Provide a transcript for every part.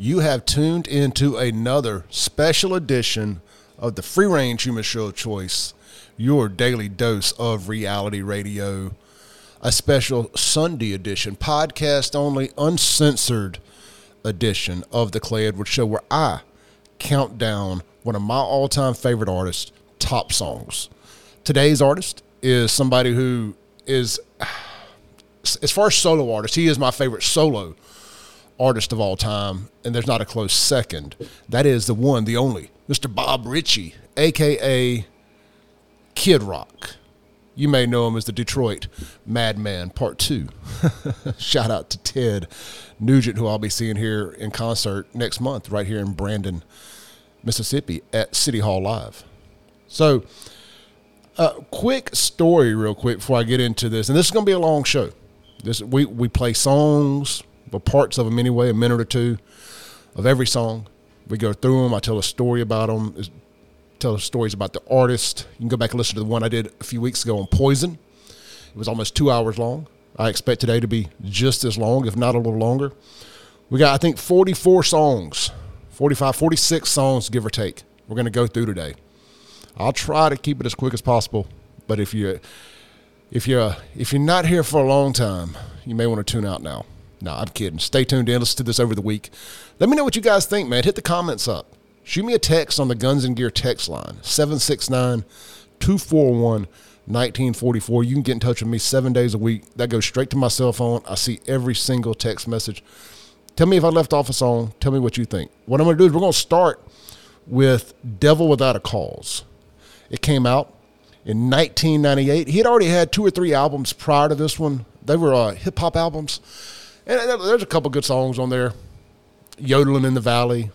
You have tuned into another special edition of the Free Range Human Show Choice, your daily dose of reality radio. A special Sunday edition, podcast only, uncensored edition of the Clay Edwards Show, where I count down one of my all time favorite artists' top songs. Today's artist is somebody who is, as far as solo artist, he is my favorite solo artist of all time, and there's not a close second. That is the one, the only, Mr. Bob Ritchie, aka Kid Rock. You may know him as the Detroit Madman Part 2. Shout out to Ted Nugent, who I'll be seeing here in concert next month, right here in Brandon, Mississippi at City Hall Live. So, a uh, quick story, real quick, before I get into this. And this is going to be a long show. This we, we play songs, but parts of them anyway, a minute or two of every song. We go through them. I tell a story about them, tell stories about the artist. You can go back and listen to the one I did a few weeks ago on Poison. It was almost two hours long. I expect today to be just as long, if not a little longer. We got, I think, 44 songs, 45, 46 songs, give or take. We're going to go through today. I'll try to keep it as quick as possible, but if you if you're if you're not here for a long time, you may want to tune out now. No, I'm kidding. Stay tuned in. Listen to this over the week. Let me know what you guys think, man. Hit the comments up. Shoot me a text on the Guns and Gear text line 769 241 1944. You can get in touch with me seven days a week. That goes straight to my cell phone. I see every single text message. Tell me if I left off a song. Tell me what you think. What I'm going to do is we're going to start with Devil Without a Cause. It came out in 1998. He had already had two or three albums prior to this one. They were uh, hip hop albums. And there's a couple good songs on there. Yodeling in the Valley,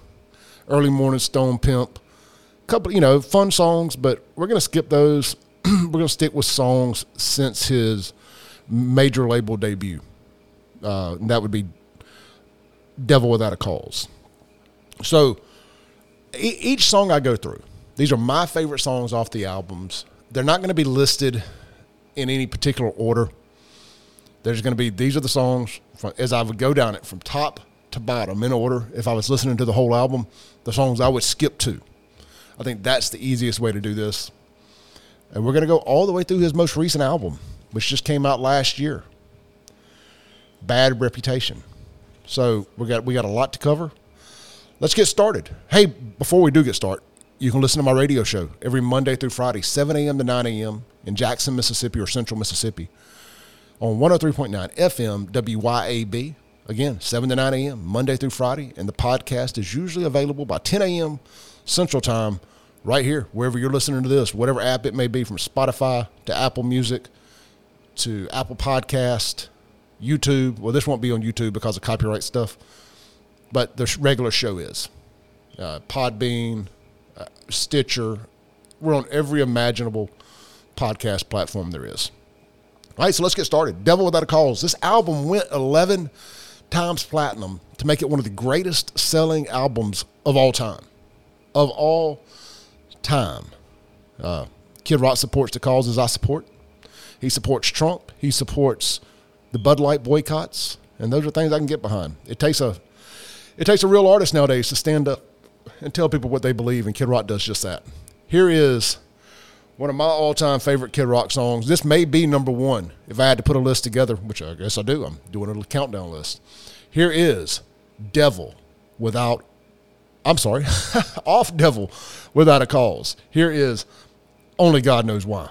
Early Morning Stone Pimp. Couple, you know, fun songs, but we're going to skip those. we're going to stick with songs since his major label debut. Uh, that would be Devil Without a Cause. So e- each song I go through, these are my favorite songs off the albums. They're not going to be listed in any particular order. There's going to be these are the songs from, as I would go down it from top to bottom in order. If I was listening to the whole album, the songs I would skip to. I think that's the easiest way to do this. And we're going to go all the way through his most recent album, which just came out last year. Bad Reputation. So we got we got a lot to cover. Let's get started. Hey, before we do get started, you can listen to my radio show every Monday through Friday, 7 a.m. to 9 a.m. in Jackson, Mississippi or Central Mississippi on 103.9 FM WYAB. Again, 7 to 9 a.m., Monday through Friday. And the podcast is usually available by 10 a.m. Central Time right here, wherever you're listening to this, whatever app it may be, from Spotify to Apple Music to Apple Podcast, YouTube. Well, this won't be on YouTube because of copyright stuff, but the regular show is. Uh, Podbean, uh, Stitcher. We're on every imaginable podcast platform there is. All right, so let's get started. Devil Without a Cause. This album went 11 times platinum to make it one of the greatest selling albums of all time. Of all time. Uh, Kid Rock supports the causes I support. He supports Trump. He supports the Bud Light boycotts, and those are things I can get behind. It takes a it takes a real artist nowadays to stand up and tell people what they believe, and Kid Rock does just that. Here is one of my all-time favorite Kid Rock songs. This may be number one if I had to put a list together, which I guess I do. I'm doing a little countdown list. Here is "Devil" without. I'm sorry, off "Devil" without a cause. Here is "Only God Knows Why."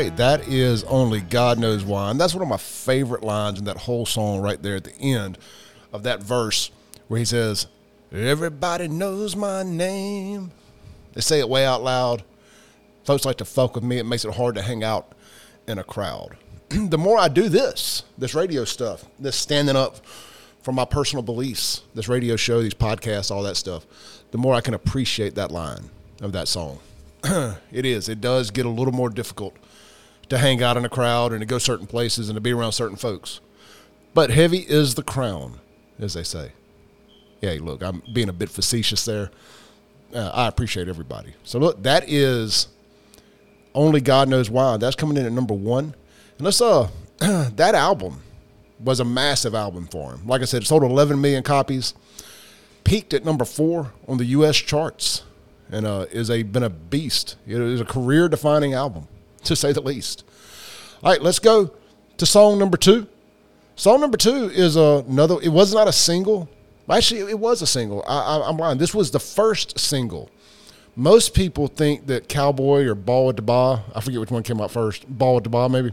Right, that is only God knows why, and that's one of my favorite lines in that whole song right there at the end of that verse where he says, "Everybody knows my name." They say it way out loud. Folks like to fuck with me. It makes it hard to hang out in a crowd. the more I do this, this radio stuff, this standing up for my personal beliefs, this radio show, these podcasts, all that stuff, the more I can appreciate that line of that song. it is. It does get a little more difficult to hang out in a crowd and to go certain places and to be around certain folks. But heavy is the crown, as they say. Yeah, look, I'm being a bit facetious there. Uh, I appreciate everybody. So look, that is only God knows why. That's coming in at number one. And let's uh, that album was a massive album for him. Like I said, it sold 11 million copies, peaked at number four on the U.S. charts, and uh, is a been a beast. It is a career-defining album, to say the least. All right, let's go to song number two. Song number two is another. It was not a single. Actually, it was a single. I, I'm lying. This was the first single most people think that Cowboy or Bawitdaba, I forget which one came out first, Bawitdaba maybe,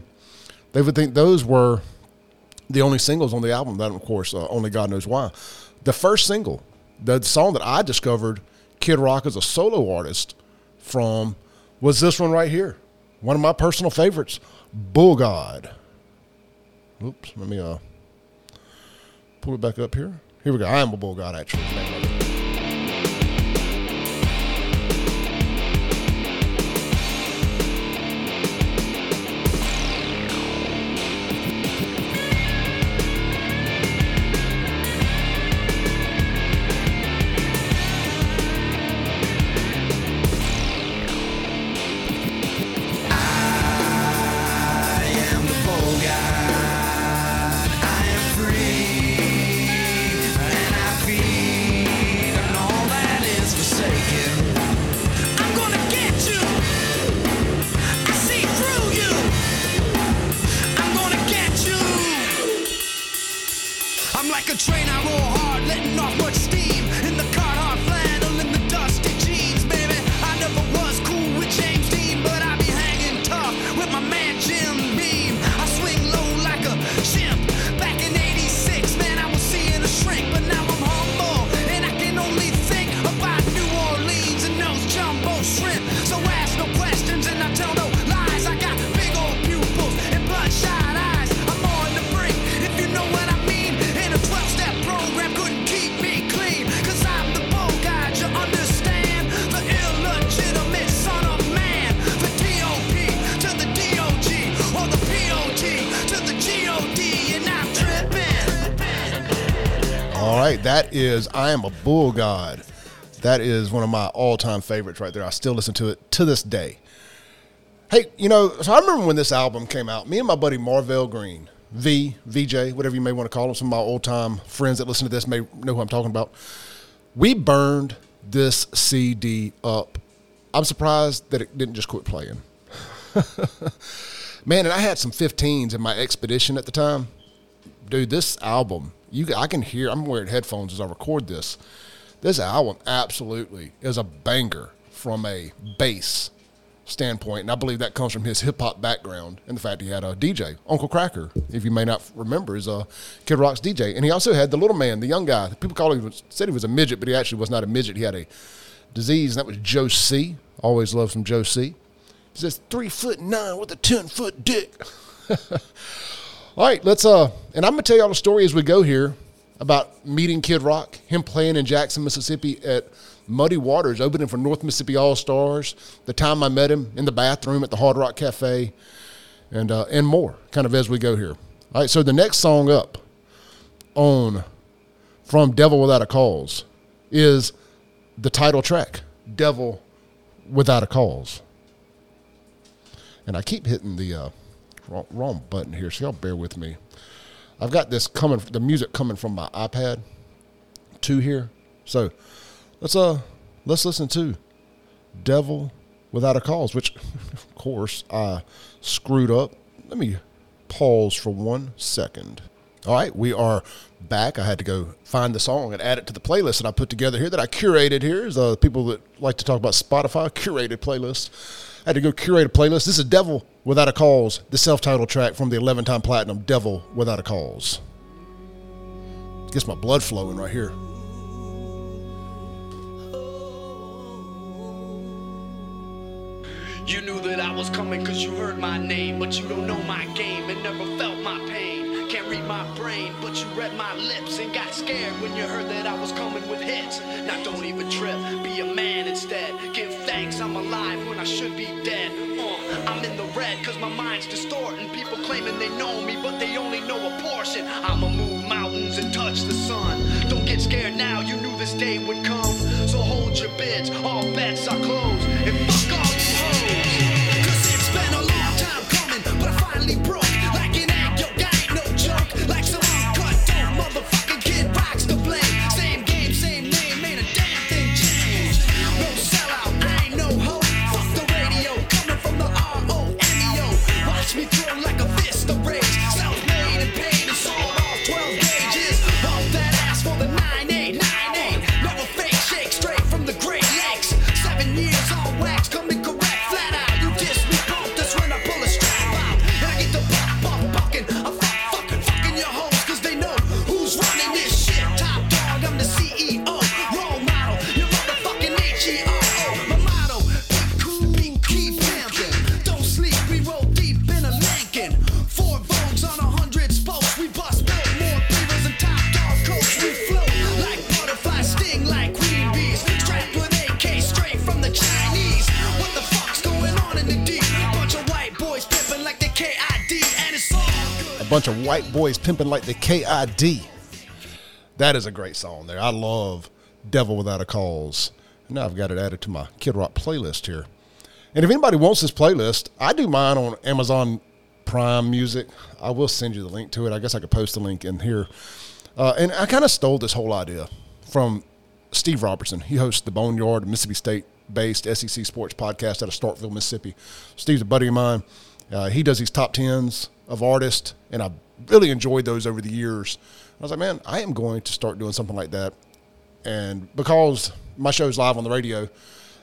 they would think those were the only singles on the album. That, of course, uh, only God knows why. The first single, the song that I discovered Kid Rock as a solo artist from, was this one right here. One of my personal favorites, Bull God. Oops, let me uh, pull it back up here. Here we go. I am a Bull God, actually. I Am a Bull God. That is one of my all time favorites right there. I still listen to it to this day. Hey, you know, so I remember when this album came out, me and my buddy Marvell Green, V, VJ, whatever you may want to call him, some of my old time friends that listen to this may know who I'm talking about. We burned this CD up. I'm surprised that it didn't just quit playing. Man, and I had some 15s in my expedition at the time. Dude, this album you I can hear. I'm wearing headphones as I record this. This album absolutely is a banger from a bass standpoint, and I believe that comes from his hip hop background and the fact he had a DJ, Uncle Kracker, if you may not remember, is a Kid Rock's DJ, and he also had the little man, the young guy. People called him said he was a midget, but he actually was not a midget. He had a disease, and that was Joe C. Always loved some Joe C. He says three foot nine with a ten foot dick. All right, let's uh, and I'm gonna tell y'all a story as we go here about meeting Kid Rock, him playing in Jackson, Mississippi at Muddy Waters, opening for North Mississippi All Stars. The time I met him in the bathroom at the Hard Rock Cafe, and uh, and more, kind of as we go here. All right, so the next song up on from Devil Without a Cause is the title track, Devil Without a Cause. And I keep hitting the uh, wrong, wrong button here, so y'all bear with me. I've got this coming, the music coming from my iPad to here. So let's uh let's listen to Devil Without a Cause, which of course I screwed up. Let me pause for one second. All right, we are back. I had to go find the song and add it to the playlist that I put together here that I curated here. Is uh, people that like to talk about Spotify curated playlist. I had to go curate a playlist. This is Devil Without a Cause, the self titled track from the 11 time platinum Devil Without a Cause. Gets my blood flowing right here. You knew that I was coming cause you heard my name, but you don't know my game and never felt my pain. Read my brain, but you read my lips and got scared when you heard that I was coming with hits. Now don't even trip, be a man instead. Give thanks I'm alive when I should be dead. Uh, I'm in the red cause my mind's distorting. People claiming they know me, but they only know a portion. I'ma move mountains and touch the sun. Don't get scared now, you knew this day would come. So hold your bids, all bets are closed. And fuck all pimping like the KID. That is a great song there. I love Devil Without a Cause. Now I've got it added to my Kid Rock playlist here. And if anybody wants this playlist, I do mine on Amazon Prime Music. I will send you the link to it. I guess I could post the link in here. Uh, and I kind of stole this whole idea from Steve Robertson. He hosts the Boneyard, Mississippi State based SEC sports podcast out of Starkville, Mississippi. Steve's a buddy of mine. Uh, he does these top tens of artists, and I really enjoyed those over the years. I was like, man, I am going to start doing something like that. And because my show's live on the radio,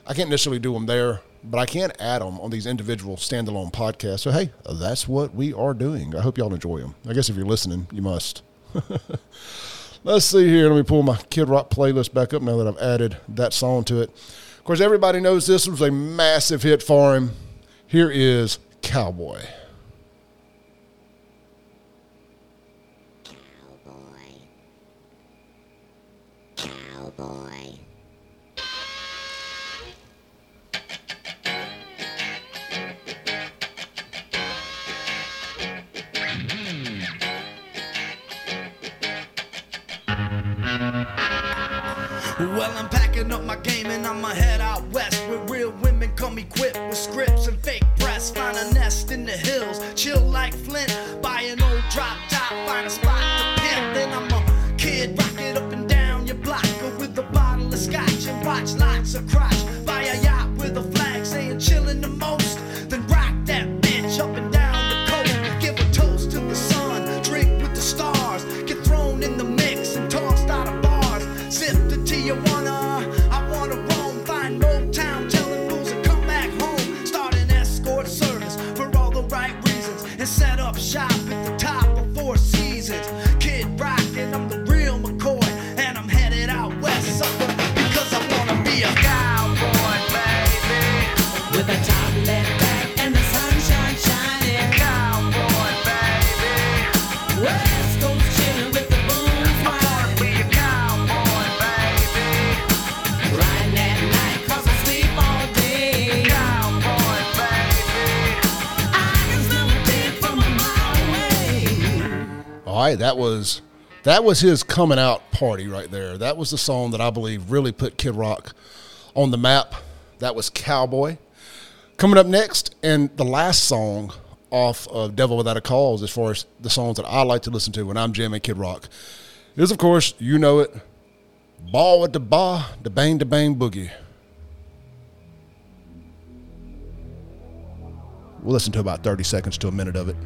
I can't necessarily do them there, but I can add them on these individual standalone podcasts. So, hey, that's what we are doing. I hope y'all enjoy them. I guess if you're listening, you must. Let's see here. Let me pull my Kid Rock playlist back up now that I've added that song to it. Of course, everybody knows this was a massive hit for him. Here is Cowboy. Well, I'm packing up my game and I'ma head out west where real women come equipped with scripts and fake press. Find a nest in the hills, chill like Flint. Buy an old drop top, find a spot to pimp. Then I'm a kid, rock it up and down your block with a bottle of scotch and watch lots of crotch. Buy a yacht with a flag saying chillin' the most. Right, that was that was his coming out party right there. That was the song that I believe really put Kid Rock on the map. That was Cowboy. Coming up next, and the last song off of Devil Without a Cause, as far as the songs that I like to listen to when I'm jamming Kid Rock, is of course you know it, Bawitdaba, the Bang the Bang Boogie. We'll listen to about 30 seconds to a minute of it.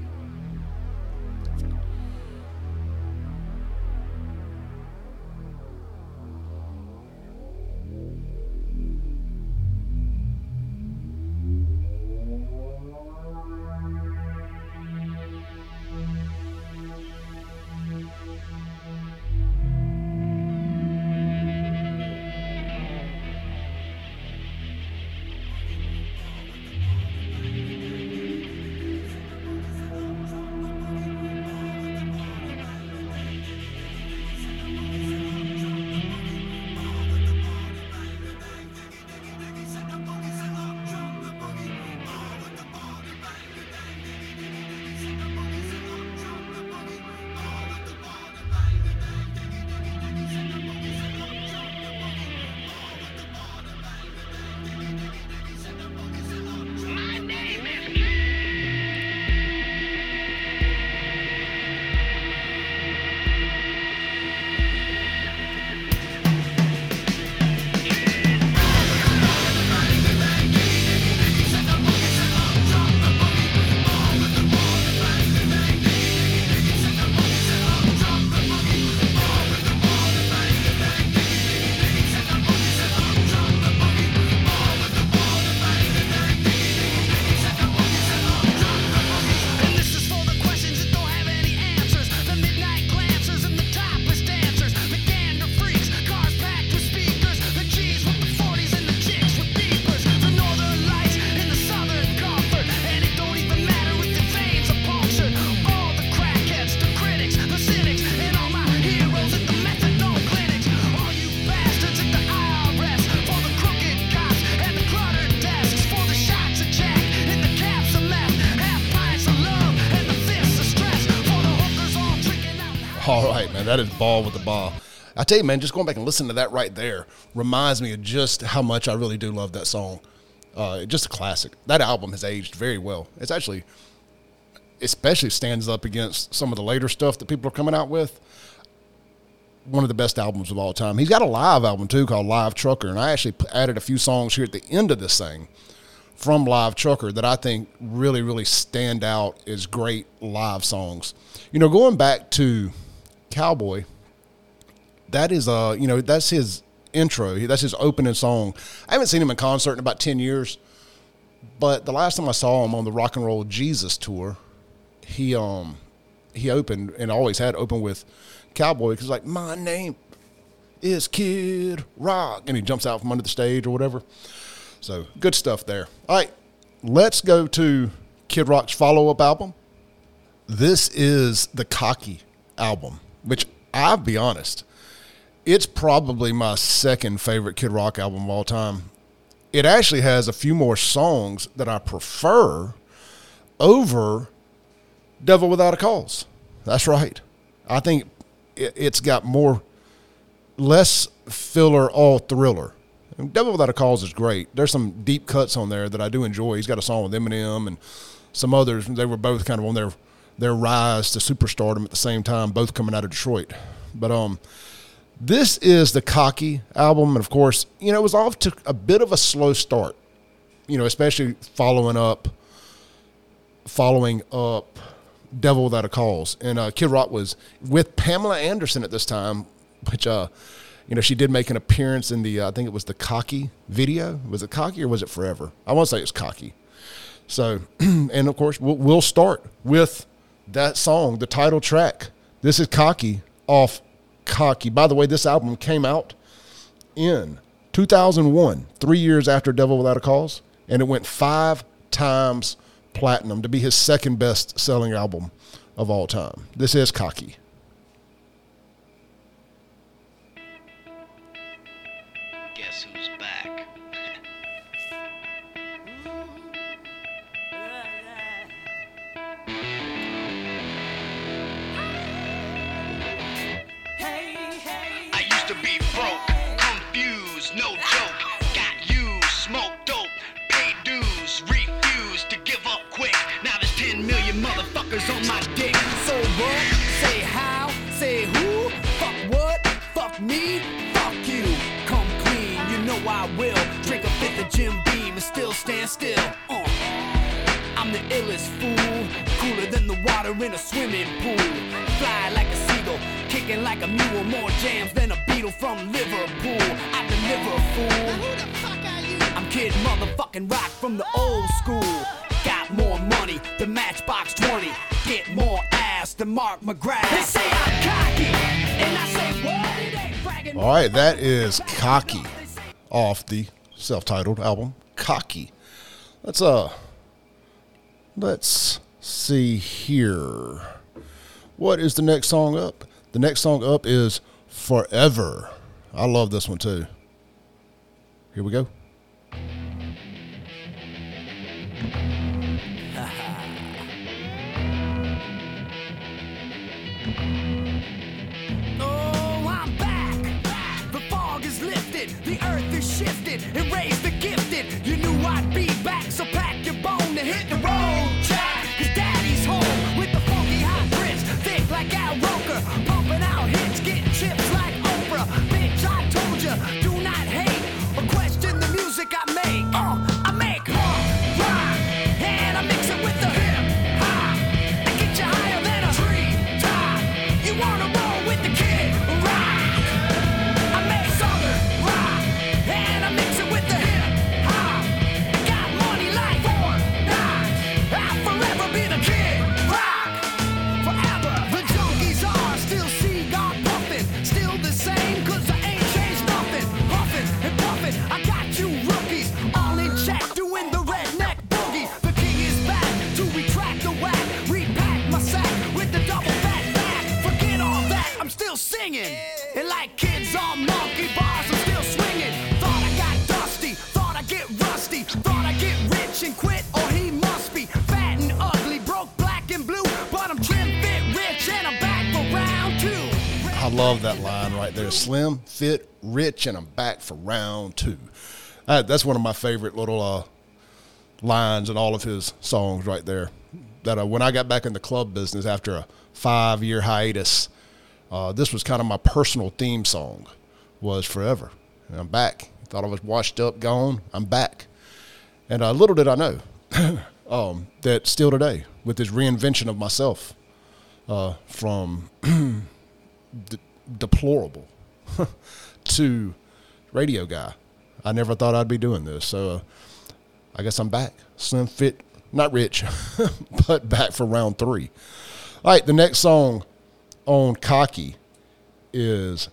Ball with the ball. I tell you, man, just going back and listening to that right there reminds me of just how much I really do love that song. Uh, just a classic. That album has aged very well. It's actually, especially stands up against some of the later stuff that people are coming out with. One of the best albums of all time. He's got a live album too called Live Trucker, and I actually added a few songs here at the end of this thing from Live Trucker that I think really, really stand out as great live songs. You know, going back to Cowboy, that is uh, you know, that's his intro. That's his opening song. I haven't seen him in concert in about ten years, but the last time I saw him on the Rock and Roll Jesus tour, he um he opened and always had open with Cowboy because like my name is Kid Rock, and he jumps out from under the stage or whatever. So good stuff there. All right, let's go to Kid Rock's follow up album. This is the Cocky album, which I'll be honest, it's probably my second favorite Kid Rock album of all time. It actually has a few more songs that I prefer over Devil Without a Cause. That's right. I think it- it's got more, less filler, all thriller. Devil Without a Cause is great. There's some deep cuts on there that I do enjoy. He's got a song with Eminem and some others. They were both kind of on their their rise to superstardom at the same time, both coming out of Detroit. But um, this is the Cocky album, and of course, you know it was off to a bit of a slow start. You know, especially following up, following up Devil Without a Cause. And uh, Kid Rock was with Pamela Anderson at this time, which, uh, you know, she did make an appearance in the, uh, I think it was the Cocky video. Was it Cocky or was it Forever? I want to say it's Cocky. So, and of course, we'll, we'll start with that song, the title track. This is Cocky off Cocky. By the way, this album came out in 2001, three years after Devil Without a Cause, and it went five times platinum to be his second best selling album of all time. This is Cocky. Will. Drink a fifth of Jim Beam and still stand still. Uh. I'm the illest fool, cooler than the water in a swimming pool. Fly like a seagull, kicking like a mule. More jams than a beetle from Liverpool. I deliver, fool. Who the fuck are you? I'm Kid Motherfucking Rock from the old school. Got more money than Matchbox 20. Get more ass than Mark McGrath. They say I'm cocky, and I say what? It ain't bragging. All right, that is Cocky off the self-titled album Cocky. Let's uh let's see here. What is the next song up? The next song up is Forever. I love this one too. Here we go. Shifted, and Slim, fit, rich, and I'm back for round two. Uh, that's one of my favorite little uh, lines in all of his songs right there. That uh, when I got back in the club business after a five year hiatus, uh, this was kind of my personal theme song. Was forever. And I'm back. Thought I was washed up, gone. I'm back. And uh, little did I know um, that still today, with this reinvention of myself, uh, from de- deplorable to radio guy, I never thought I'd be doing this. So uh, I guess I'm back. Slim fit, not rich, but back for round three. All right, the next song on Cocky is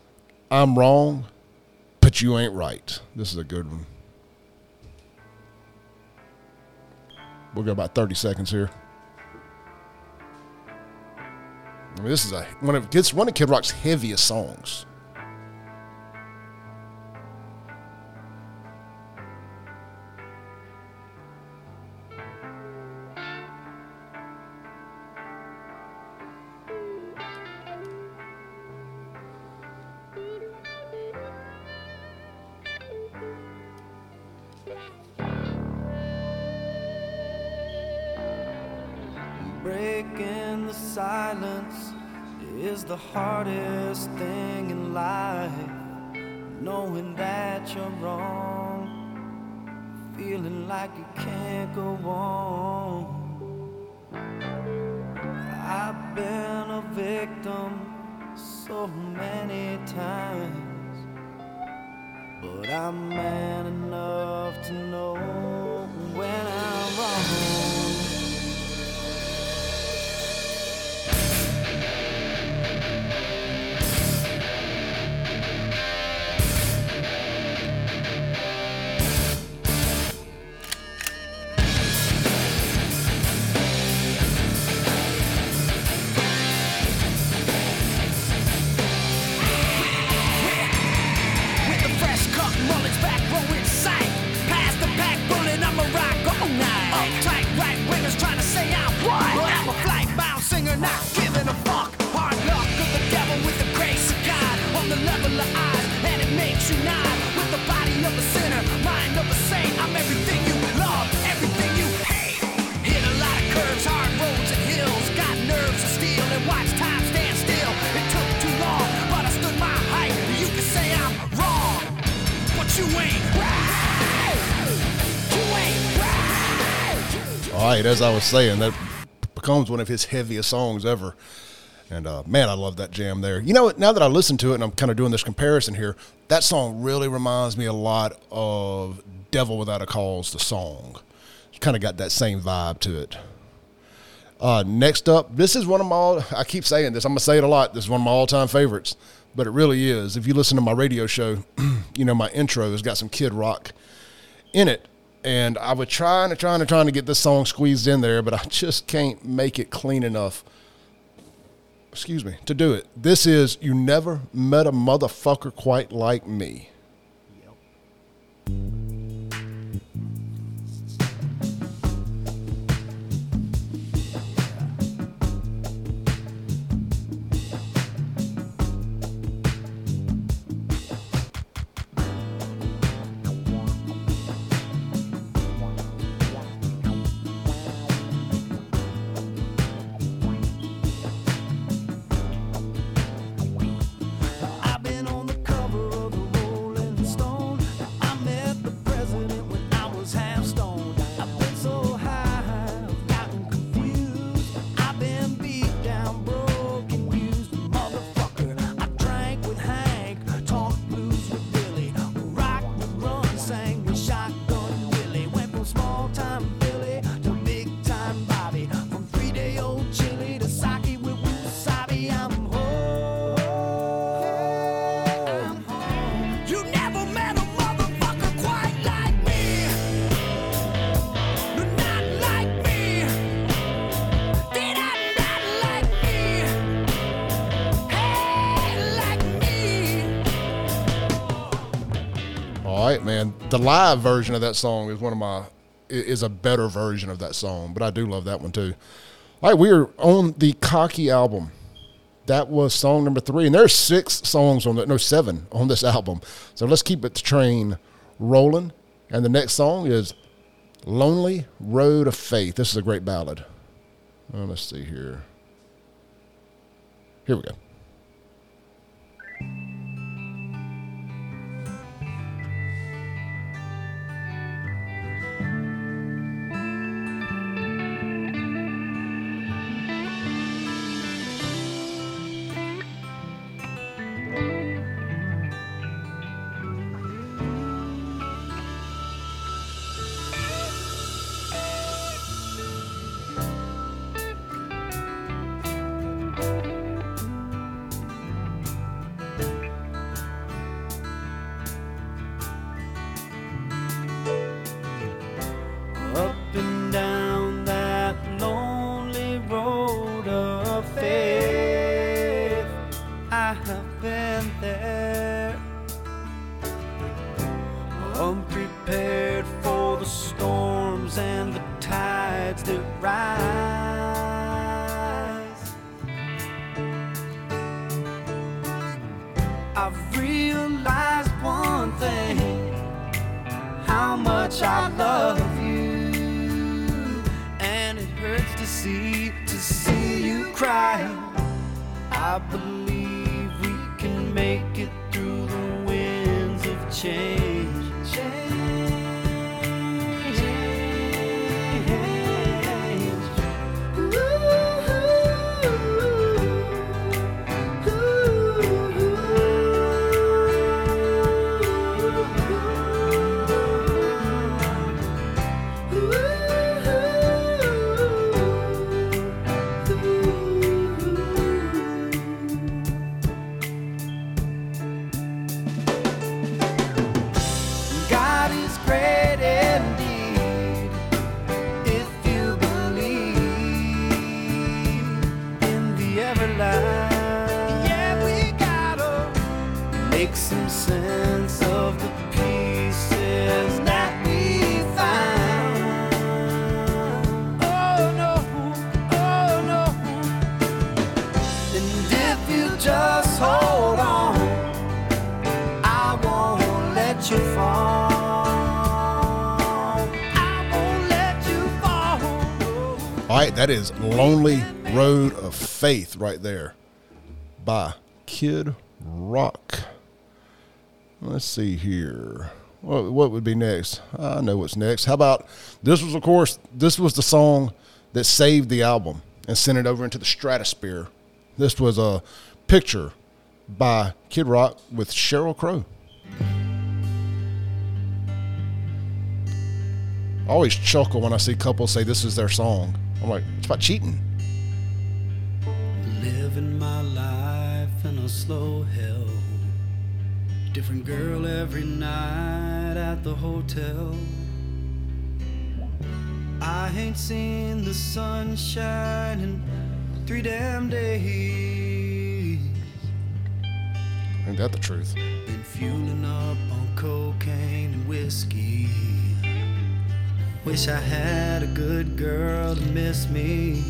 I'm Wrong, but You Ain't Right. This is a good one. We'll go about 30 seconds here. I mean, this is a one of it's one of Kid Rock's heaviest songs. Breaking the silence is the hardest thing in life. Knowing that you're wrong, feeling like you can't go on. I've been a victim so many times, but I'm man enough to know when I'm wrong. Not giving a fuck. Hard luck of the devil with the grace of God. On the level of eyes, and it makes you. With the body of a sinner. I'm everything you love, everything you hate. Hit a lot of curves, hard roads and hills. Got nerves and watch time stand still. It took too long, but I stood my height. You say I'm wrong, but you ain't right. Right. All right, as I was saying, that one of his heaviest songs ever. And uh, man, I love that jam there. You know what? Now that I listen to it and I'm kind of doing this comparison here, that song really reminds me a lot of Devil Without a Cause, the song. It's kind of got that same vibe to it. Uh, next up, this is one of my, I keep saying this, I'm going to say it a lot. This is one of my all time favorites, but it really is. If you listen to my radio show, you know, my intro has got some Kid Rock in it. And I was trying and trying and trying to get this song squeezed in there, but I just can't make it clean enough. Excuse me, to do it. This is You Never Met a Motherfucker Quite Like Me. I've live version of that song is one of my, is a better version of that song, but I do love that one too. All right, we are on the Cocky album. that was song number three, and there's six songs on the no seven on this album. So let's keep it the train rolling. And the next song is "Lonely Road of Faith." This is a great ballad. Uh, let's see here. Here we go. To see you cry. I believe we can make it through the winds of change. Change. Right, that is Lonely Road of Faith right there by Kid Rock. Let's see here. What, what would be next? I know what's next. How about this was, of course, this was the song that saved the album and sent it over into the stratosphere. This was a picture by Kid Rock with Sheryl Crow. I always chuckle when I see couples say this is their song. I'm like, it's about cheating. Living my life in a slow hell. Different girl every night at the hotel. I ain't seen the sunshine in three damn days. Ain't that the truth? Been fueling up on cocaine and whiskey. Wish I had a good girl to miss me.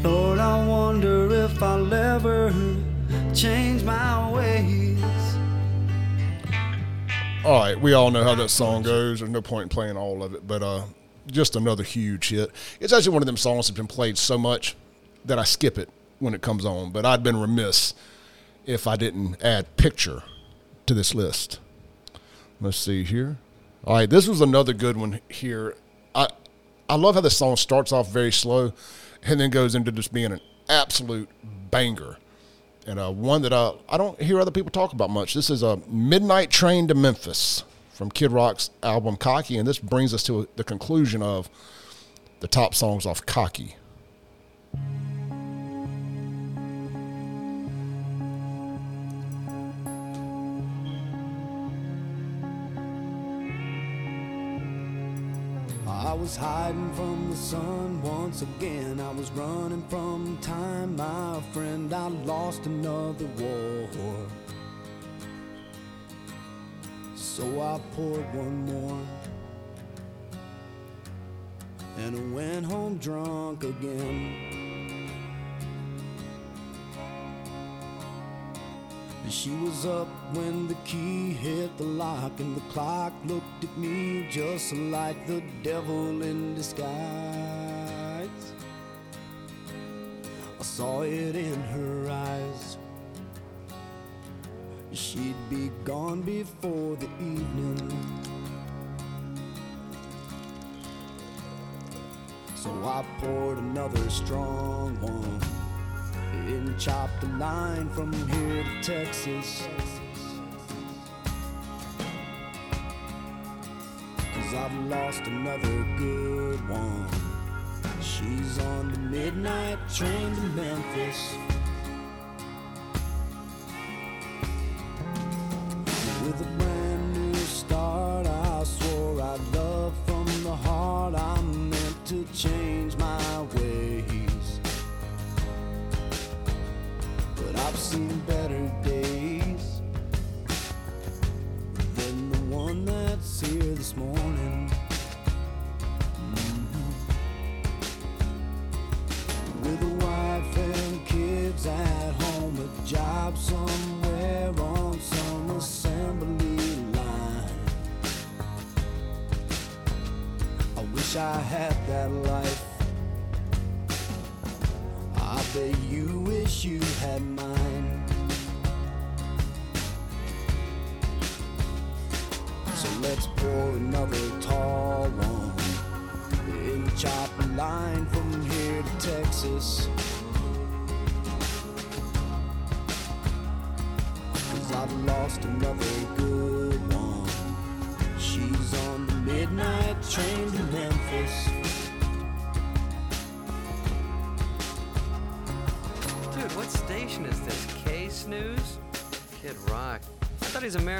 Lord, I wonder if I'll ever change my ways. All right, we all know how that song goes. There's no point in playing all of it, but uh, just another huge hit. It's actually one of them songs that's been played so much that I skip it when it comes on. But I'd been remiss if I didn't add "Picture" to this list. Let's see here. All right, this was another good one here. I I love how the song starts off very slow and then goes into just being an absolute banger and uh, one that I, I don't hear other people talk about much. This is a Midnight Train to Memphis from Kid Rock's album Cocky, and this brings us to the conclusion of the top songs off Cocky. I was hiding from the sun once again. I was running from time, my friend. I lost another war. So I poured one more. And I went home drunk again. She was up when the key hit the lock, and the clock looked at me just like the devil in disguise. I saw it in her eyes. She'd be gone before the evening. So I poured another strong one and chop the line from here to Texas. Cause I've lost another good one. She's on the midnight train to Memphis.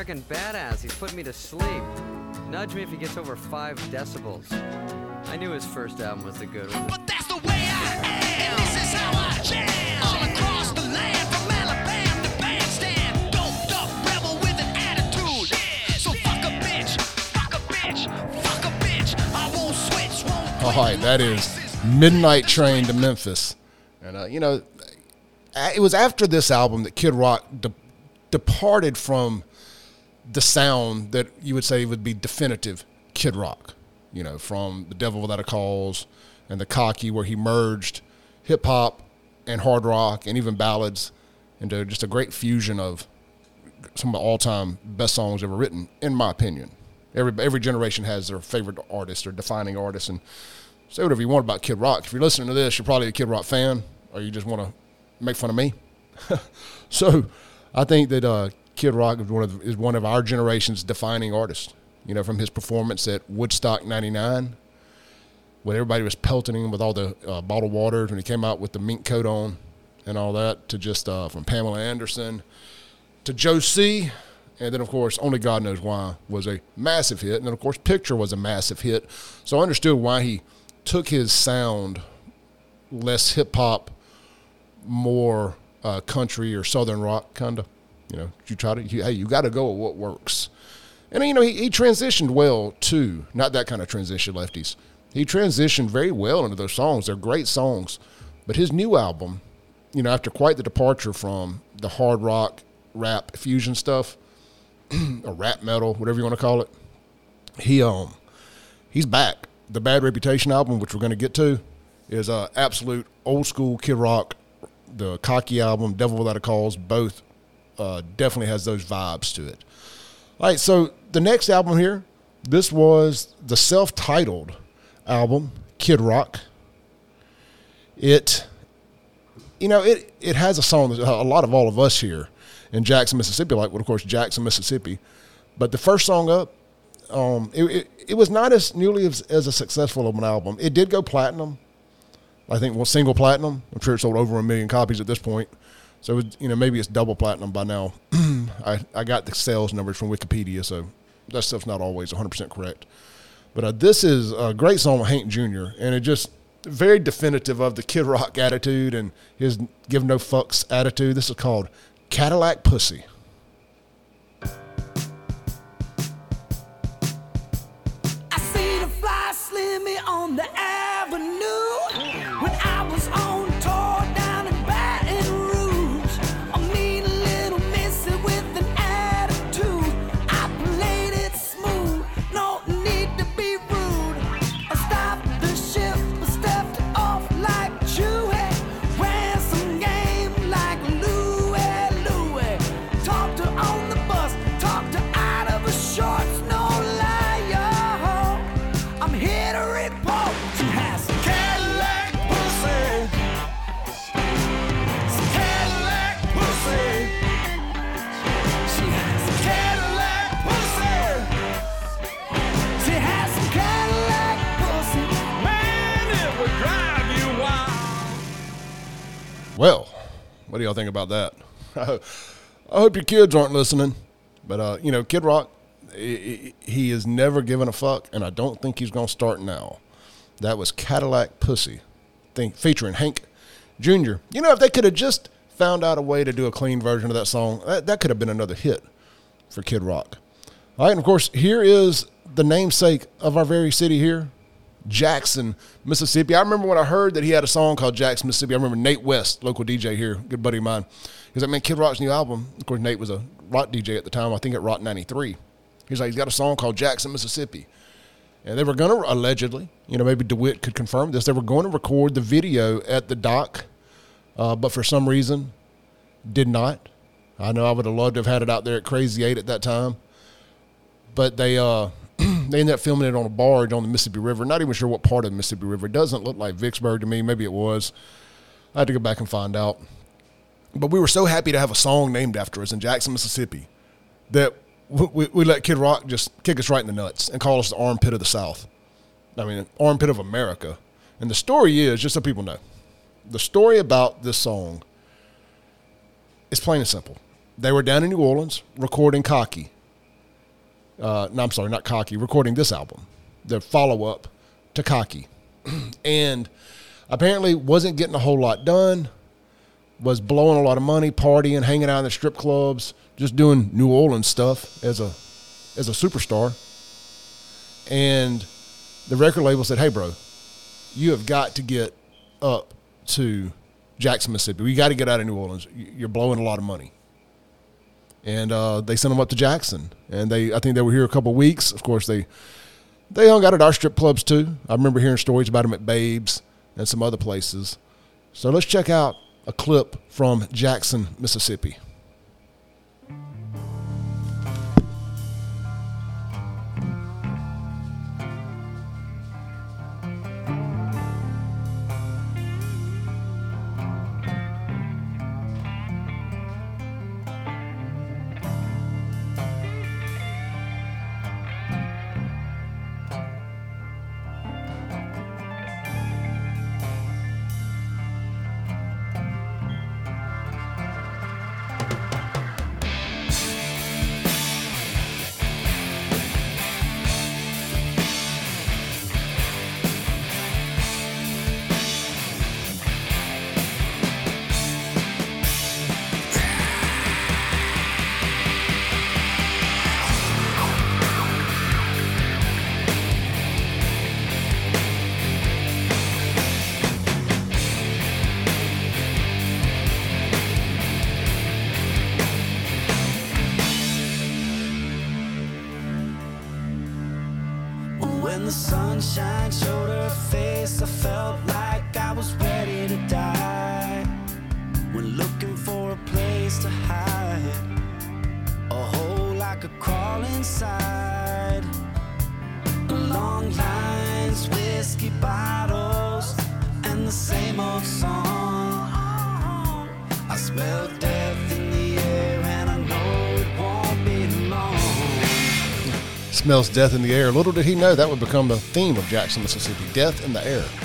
American badass. He's putting me to sleep. Nudge me if he gets over five decibels. I knew his first album was the good one. But that's the way I am. This is how I jam. All across the land, from Alabama to Bandstand. Doped up rebel with an attitude. So fuck a bitch, fuck a bitch, fuck a bitch. I won't switch, won't All right, that is Midnight Train to Memphis. And, uh, you know, it was after this album that Kid Rock de- departed from the sound that you would say would be definitive Kid Rock. You know, from The Devil Without a Cause and The Cocky, where he merged hip hop and hard rock and even ballads into just a great fusion of some of the all-time best songs ever written, in my opinion. Every every generation has their favorite artist or defining artist, and say whatever you want about Kid Rock. If you're listening to this, you're probably a Kid Rock fan, or you just want to make fun of me. so, I think that uh, Kid Rock is one of is one of our generation's defining artists. You know, from his performance at Woodstock '99, when everybody was pelting him with all the uh, bottled waters when he came out with the mink coat on and all that, to just uh, from Pamela Anderson to Joe C. And then, of course, Only God Knows Why was a massive hit. And then, of course, Picture was a massive hit. So I understood why he took his sound less hip hop, more uh, country or southern rock, kind of. You know, you try to, you, hey, you got to go with what works. And, you know, he, he transitioned well, too. Not that kind of transition, lefties. He transitioned very well into those songs. They're great songs. But his new album, you know, after quite the departure from the hard rock, rap, fusion stuff, or rap metal, whatever you want to call it, he um he's back. The Bad Reputation album, which we're going to get to, is uh, absolute old school Kid Rock. The Cocky album, Devil Without a Cause, both uh, definitely has those vibes to it. All right, so the next album here, this was the self-titled album, Kid Rock. It, you know, it it has a song that a lot of all of us here in Jackson, Mississippi, like, well, of course, Jackson, Mississippi. But the first song up, um, it, it, it was not as nearly as, as a successful of an album. It did go platinum. I think well, single platinum. I'm sure it sold over a million copies at this point. So you know maybe it's double platinum by now. I I got the sales numbers from Wikipedia, so that stuff's not always 100 percent correct. But uh, this is a great song with Hank Jr. and it just very definitive of the Kid Rock attitude and his give no fucks attitude. This is called Cadillac Pussy. On the avenue Well, what do y'all think about that? I hope your kids aren't listening, but uh, you know, Kid Rock, he has never given a fuck, and I don't think he's gonna start now. That was Cadillac Pussy, think featuring Hank Jr. You know, if they could have just found out a way to do a clean version of that song, that, that could have been another hit for Kid Rock. All right, and of course, here is the namesake of our very city here, Jackson, Mississippi. I remember when I heard that he had a song called Jackson, Mississippi. I remember Nate West, local DJ here, good buddy of mine. He's like, man, Kid Rock's new album. Of course, Nate was a rock DJ at the time. I think at Rock 93. He's like, he's got a song called Jackson, Mississippi. And they were going to, allegedly, you know, maybe DeWitt could confirm this, they were going to record the video at the dock, uh, but for some reason did not. I know I would have loved to have had it out there at Crazy 8 at that time. But they uh, they ended up filming it on a barge on the Mississippi River. Not even sure what part of the Mississippi River. It doesn't look like Vicksburg to me. Maybe it was. I had to go back and find out. But we were so happy to have a song named after us in Jackson, Mississippi, that we, we, let Kid Rock just kick us right in the nuts and call us the armpit of the South. I mean, armpit of America. And the story is, just so people know, the story about this song is plain and simple. They were down in New Orleans recording Cocky. Uh, no, I'm sorry, not Cocky, recording this album, the follow up to Cocky. and apparently wasn't getting a whole lot done, was blowing a lot of money, partying, hanging out in the strip clubs, just doing New Orleans stuff as a as a superstar. And the record label said, "Hey, bro, you have got to get up to Jackson, Mississippi. We got to get out of New Orleans. You're blowing a lot of money." And uh, they sent them up to Jackson, and they I think they were here a couple of weeks. Of course, they they hung out at our strip clubs too. I remember hearing stories about them at Babes and some other places. So let's check out a clip from Jackson, Mississippi. Smells death in the air. Little did he know that would become the theme of Jackson, Mississippi. Death in the air.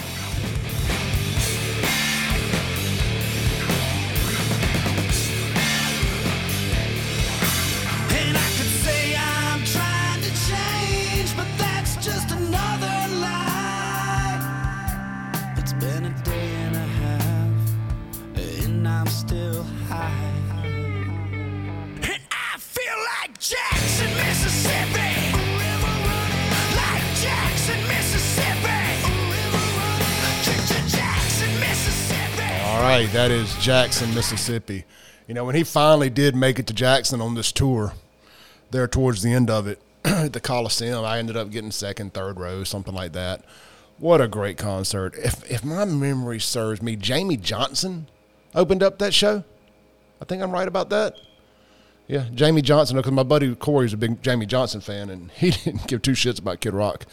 Jackson, Mississippi. You know, when he finally did make it to Jackson on this tour, there towards the end of it, at the Coliseum, I ended up getting second, third row, something like that. What a great concert. If, if my memory serves me, Jamey Johnson opened up that show. I think I'm right about that. Yeah, Jamey Johnson, because my buddy Corey's a big Jamey Johnson fan, and he didn't give two shits about Kid Rock.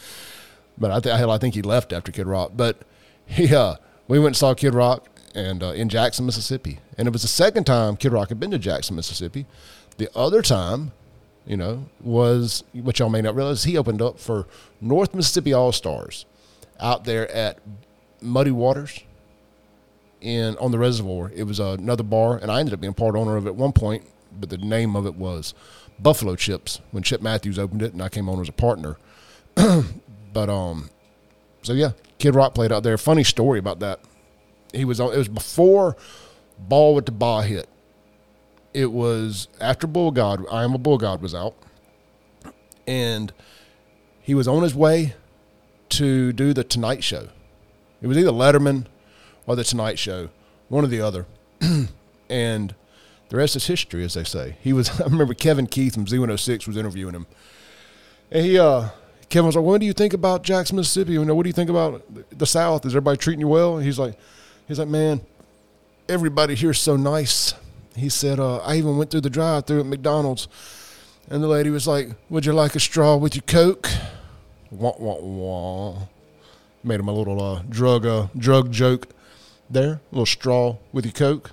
But I, th- hell, I think he left after Kid Rock. But he, uh, we went and saw Kid Rock and uh, in Jackson, Mississippi, and it was the second time Kid Rock had been to Jackson, Mississippi. The other time, you know, was what y'all may not realize he opened up for North Mississippi All Stars out there at Muddy Waters in on the reservoir. It was another bar, and I ended up being part owner of it at one point. But the name of it was Buffalo Chips when Chip Matthews opened it, and I came on as a partner. but um, so yeah, Kid Rock played out there. Funny story about that. He was on. It was before Bawitdaba hit. It was after Bull God. I am a Bull God was out, and he was on his way to do the Tonight Show. It was either Letterman or the Tonight Show, one or the other. and the rest is history, as they say. He was. I remember Kevin Keith from Z106 was interviewing him, and he, uh, Kevin was like, "What do you think about Jackson, Mississippi? You know, what do you think about the South? Is everybody treating you well?" And he's like, "He's like, man, everybody here's so nice." He said, uh, "I even went through the drive-through at McDonald's." And the lady was like, "Would you like a straw with your Coke?" Wah wah wah. Made him a little uh, drug uh, drug joke there. A little straw with your Coke.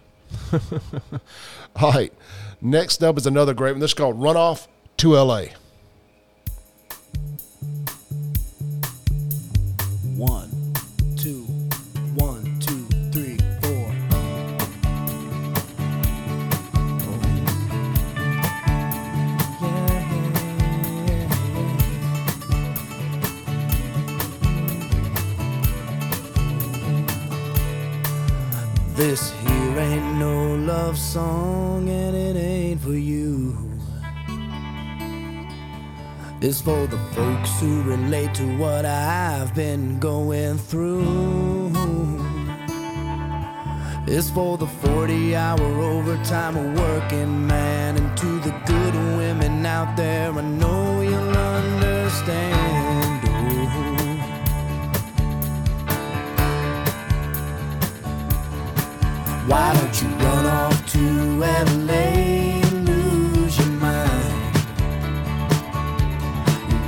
All right. Next up is another great one. This is called Runoff to LA. Song and it ain't for you. It's for the folks who relate to what I've been going through. It's for the 40 hour overtime working man and to the good women out there. I know you'll understand. Why don't you run off to LA and lose your mind?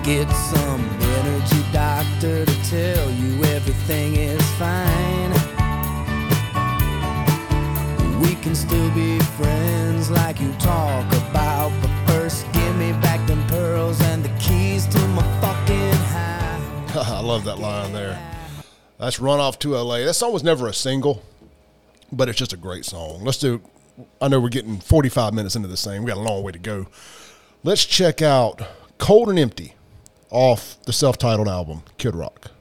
Get some energy doctor to tell you everything is fine. We can still be friends like you talk about, but first give me back them pearls and the keys to my fucking house. I love that line there. That's run off to LA. That song was never a single, but it's just a great song. Let's do. I know we're getting 45 minutes into this thing. We got a long way to go. Let's check out Cold and Empty off the self-titled album Kid Rock.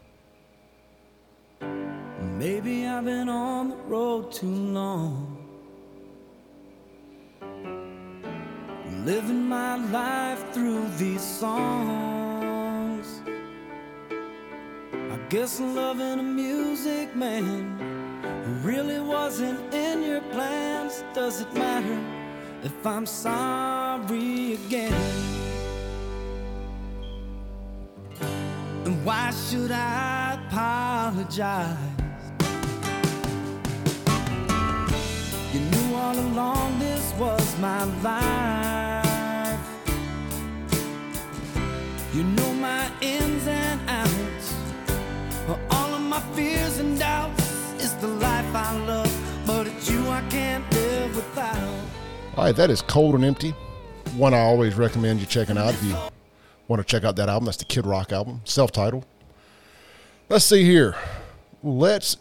Maybe I've been on the road too long. Living my life through these songs. I guess loving the music, man, really wasn't in your plans. Does it matter if I'm sorry again? And why should I apologize? You knew all along this was my life. You know my ins and outs. All of my fears and doubts. The life I love, but it's you I can't live without. All right, that is Cold and Empty. One I always recommend you checking out if you want to check out that album. That's the Kid Rock album, self-titled. Let's see here. Let's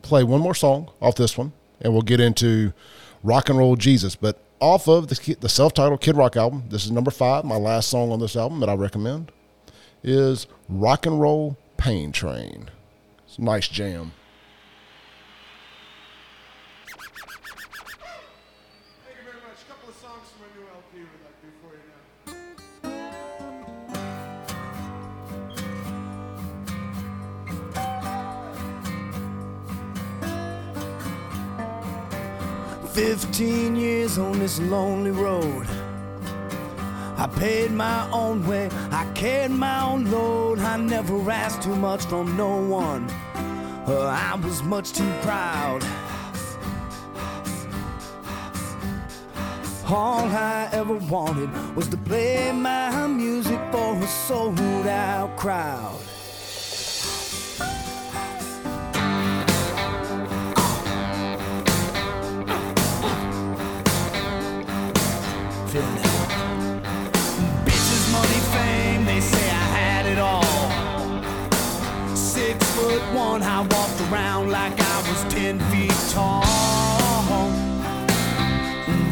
play one more song off this one, and we'll get into Rock and Roll Jesus. But off of the, the self-titled Kid Rock album, this is number five. My last song on this album that I recommend is Rock and Roll Pain Train. It's a nice jam. 15 years on this lonely road. I paid my own way, I carried my own load. I never asked too much from no one. Uh, I was much too proud. All I ever wanted was to play my music for a sold out crowd. One. I walked around like I was ten feet tall.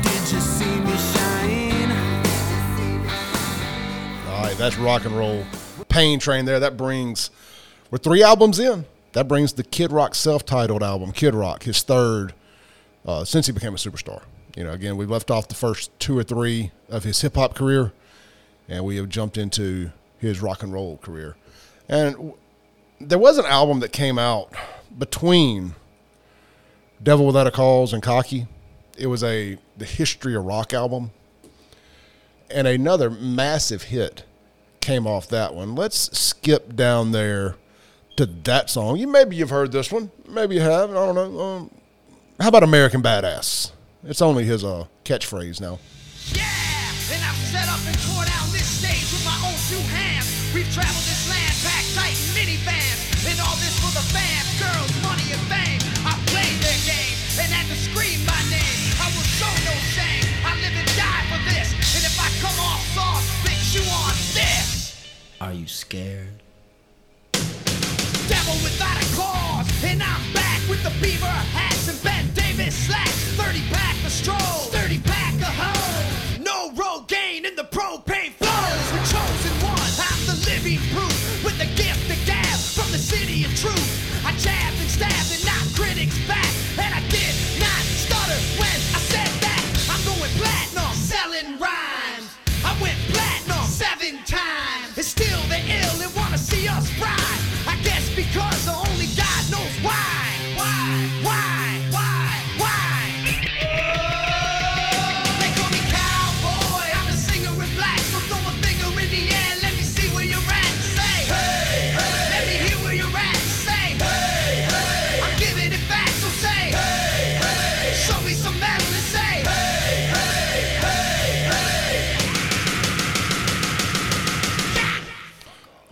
Did you see me shine? All right, that's rock and roll. Pain Train there. That brings, we're three albums in. That brings the Kid Rock self titled album, Kid Rock, his third uh, since he became a superstar. You know, again, we left off the first two or three of his hip hop career, and we have jumped into his rock and roll career. And there was an album that came out between Devil Without a Cause and Cocky. It was a the History of Rock album and another massive hit came off that one. Let's skip down there to that song. You maybe you've heard this one, maybe you have. I don't know. Um, how about American Badass? It's only his uh, catchphrase now. Yeah, and I've set up and down this stage with my own two hands. We've traveled Are you scared? Devil without a cause, and I'm back with the beaver hats and Ben Davis slacks. 30 pack of Stroh's,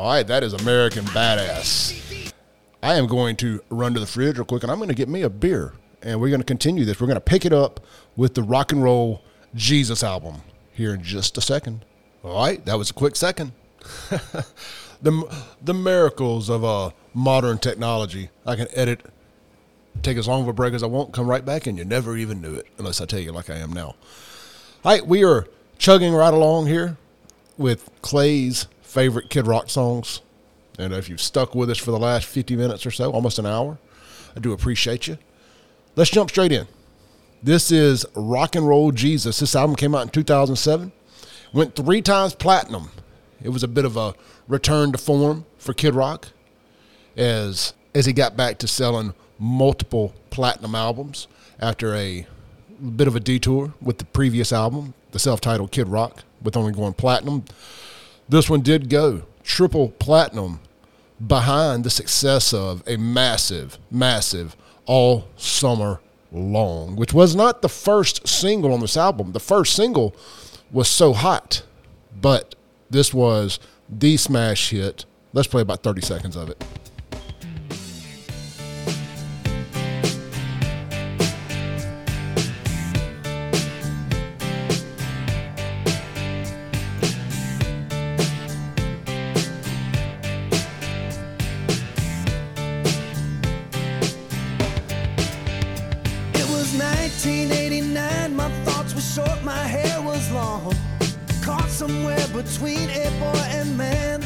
All right, that is American Badass. I am going to run to the fridge real quick and I'm going to get me a beer. And we're going to continue this. We're going to pick it up with the Rock and Roll Jesus album here in just a second. All right, that was a quick second. the, the miracles of uh, modern technology. I can edit, take as long of a break as I want, come right back, and you never even knew it unless I tell you like I am now. All right, we are chugging right along here with Clay's favorite Kid Rock songs. And if you've stuck with us for the last 50 minutes or so, almost an hour, I do appreciate you. Let's jump straight in. This is Rock and Roll Jesus. This album came out in 2007. Went three times platinum. It was a bit of a return to form for Kid Rock as as he got back to selling multiple platinum albums after a bit of a detour with the previous album, the self-titled Kid Rock, with only going platinum. This one did go triple platinum behind the success of a massive, massive all summer long, which was not the first single on this album. The first single was so hot, but this was the smash hit. Let's play about 30 seconds of it. Between a boy and man.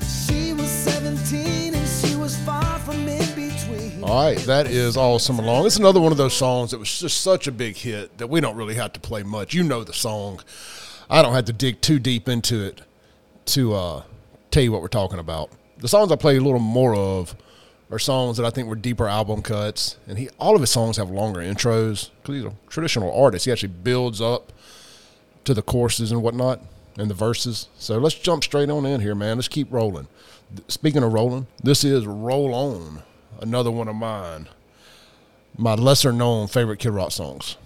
She was 17 and she was far from in between. All right, that is all summer long. It's another one of those songs that was just such a big hit that we don't really have to play much. You know the song. I don't have to dig too deep into it to uh, tell you what we're talking about. The songs I play a little more of are songs that I think were deeper album cuts, and he all of his songs have longer intros because he's a traditional artist. He actually builds up to the courses and whatnot and the verses. So let's jump straight on in here, man. Let's keep rolling. Speaking of rolling, this is Roll On, another one of mine, my lesser known favorite Kid Rock songs.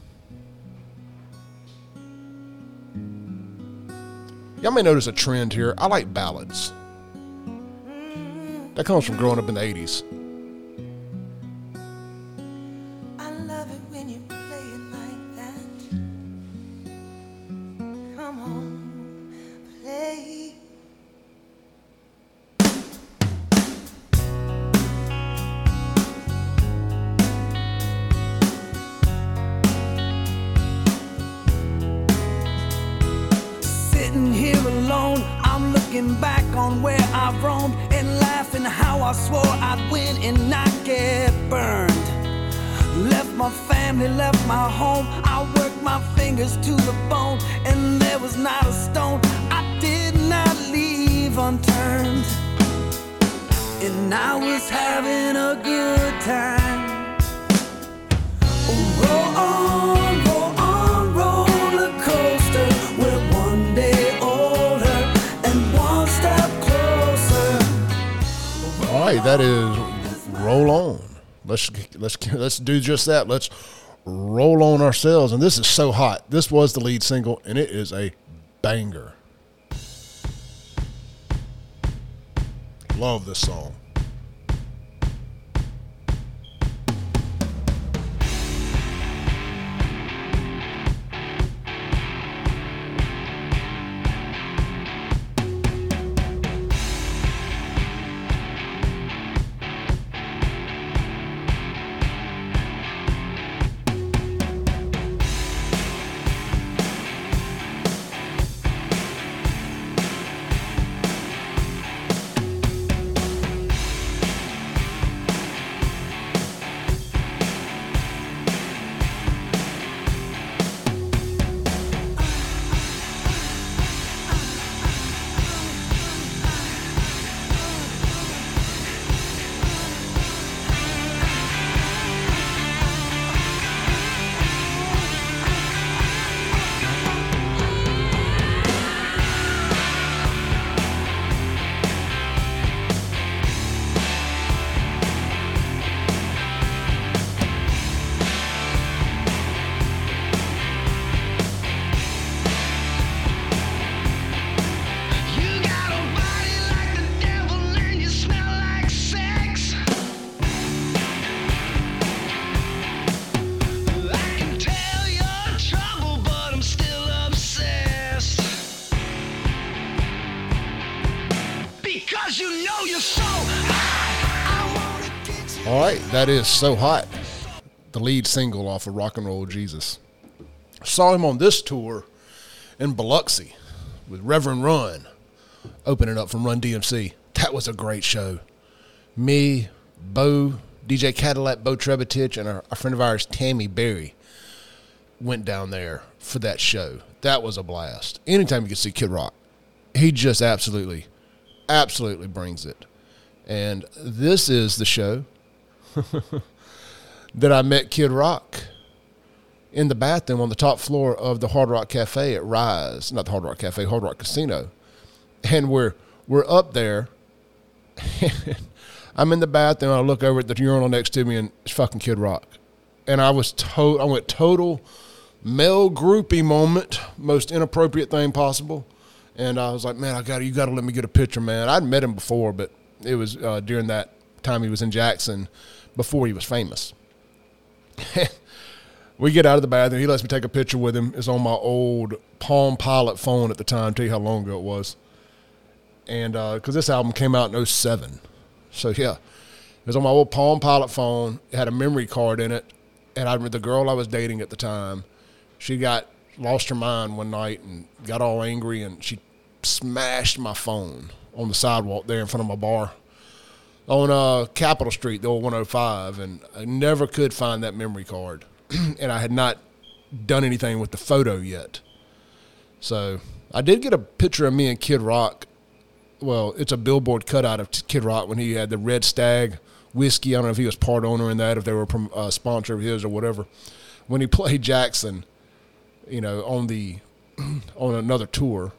Y'all may notice a trend here. I like ballads. That comes from growing up in the 80s. Looking back on where I roamed and laughing how I swore I'd win and not get burned. Left my family, left my home. I worked my fingers to the bone, and there was not a stone I did not leave unturned. And I was having a good time. Roll on, right, that is roll on. Let's let's let's do just that. Let's roll on ourselves. And this is so hot. This was the lead single, and it is a banger. Love this song. That is so hot. The lead single off of Rock and Roll Jesus. Saw him on this tour in Biloxi with Reverend Run opening up from Run DMC. That was a great show. Me, Bo, DJ Cadillac, Bo Trebitich, and a, friend of ours, Tammy Berry, went down there for that show. That was a blast. Anytime you can see Kid Rock, he just absolutely, absolutely brings it. And this is the show that I met Kid Rock in the bathroom on the top floor of the Hard Rock Cafe at Rise, not the Hard Rock Cafe, Hard Rock Casino. And we're we're up there. I'm in the bathroom. I look over at the urinal next to me, and it's fucking Kid Rock. And I was to- I went total male groupie moment, most inappropriate thing possible. And I was like, man, I got you got to let me get a picture, man. I'd met him before, but it was uh, during that time he was in Jackson, before he was famous. we get out of the bathroom. He lets me take a picture with him. It's on my old Palm Pilot phone at the time. Tell you how long ago it was. And uh, because this album came out in 07. So, yeah. It was on my old Palm Pilot phone. It had a memory card in it. And I remember the girl I was dating at the time, she got lost her mind one night and got all angry and she smashed my phone on the sidewalk there in front of my bar on uh, Capitol Street, the old 105, and I never could find that memory card, and I had not done anything with the photo yet. So I did get a picture of me and Kid Rock. Well, it's a billboard cutout of Kid Rock when he had the Red Stag whiskey. I don't know if he was part owner in that, if they were a uh, sponsor of his or whatever. When he played Jackson, you know, on the on another tour.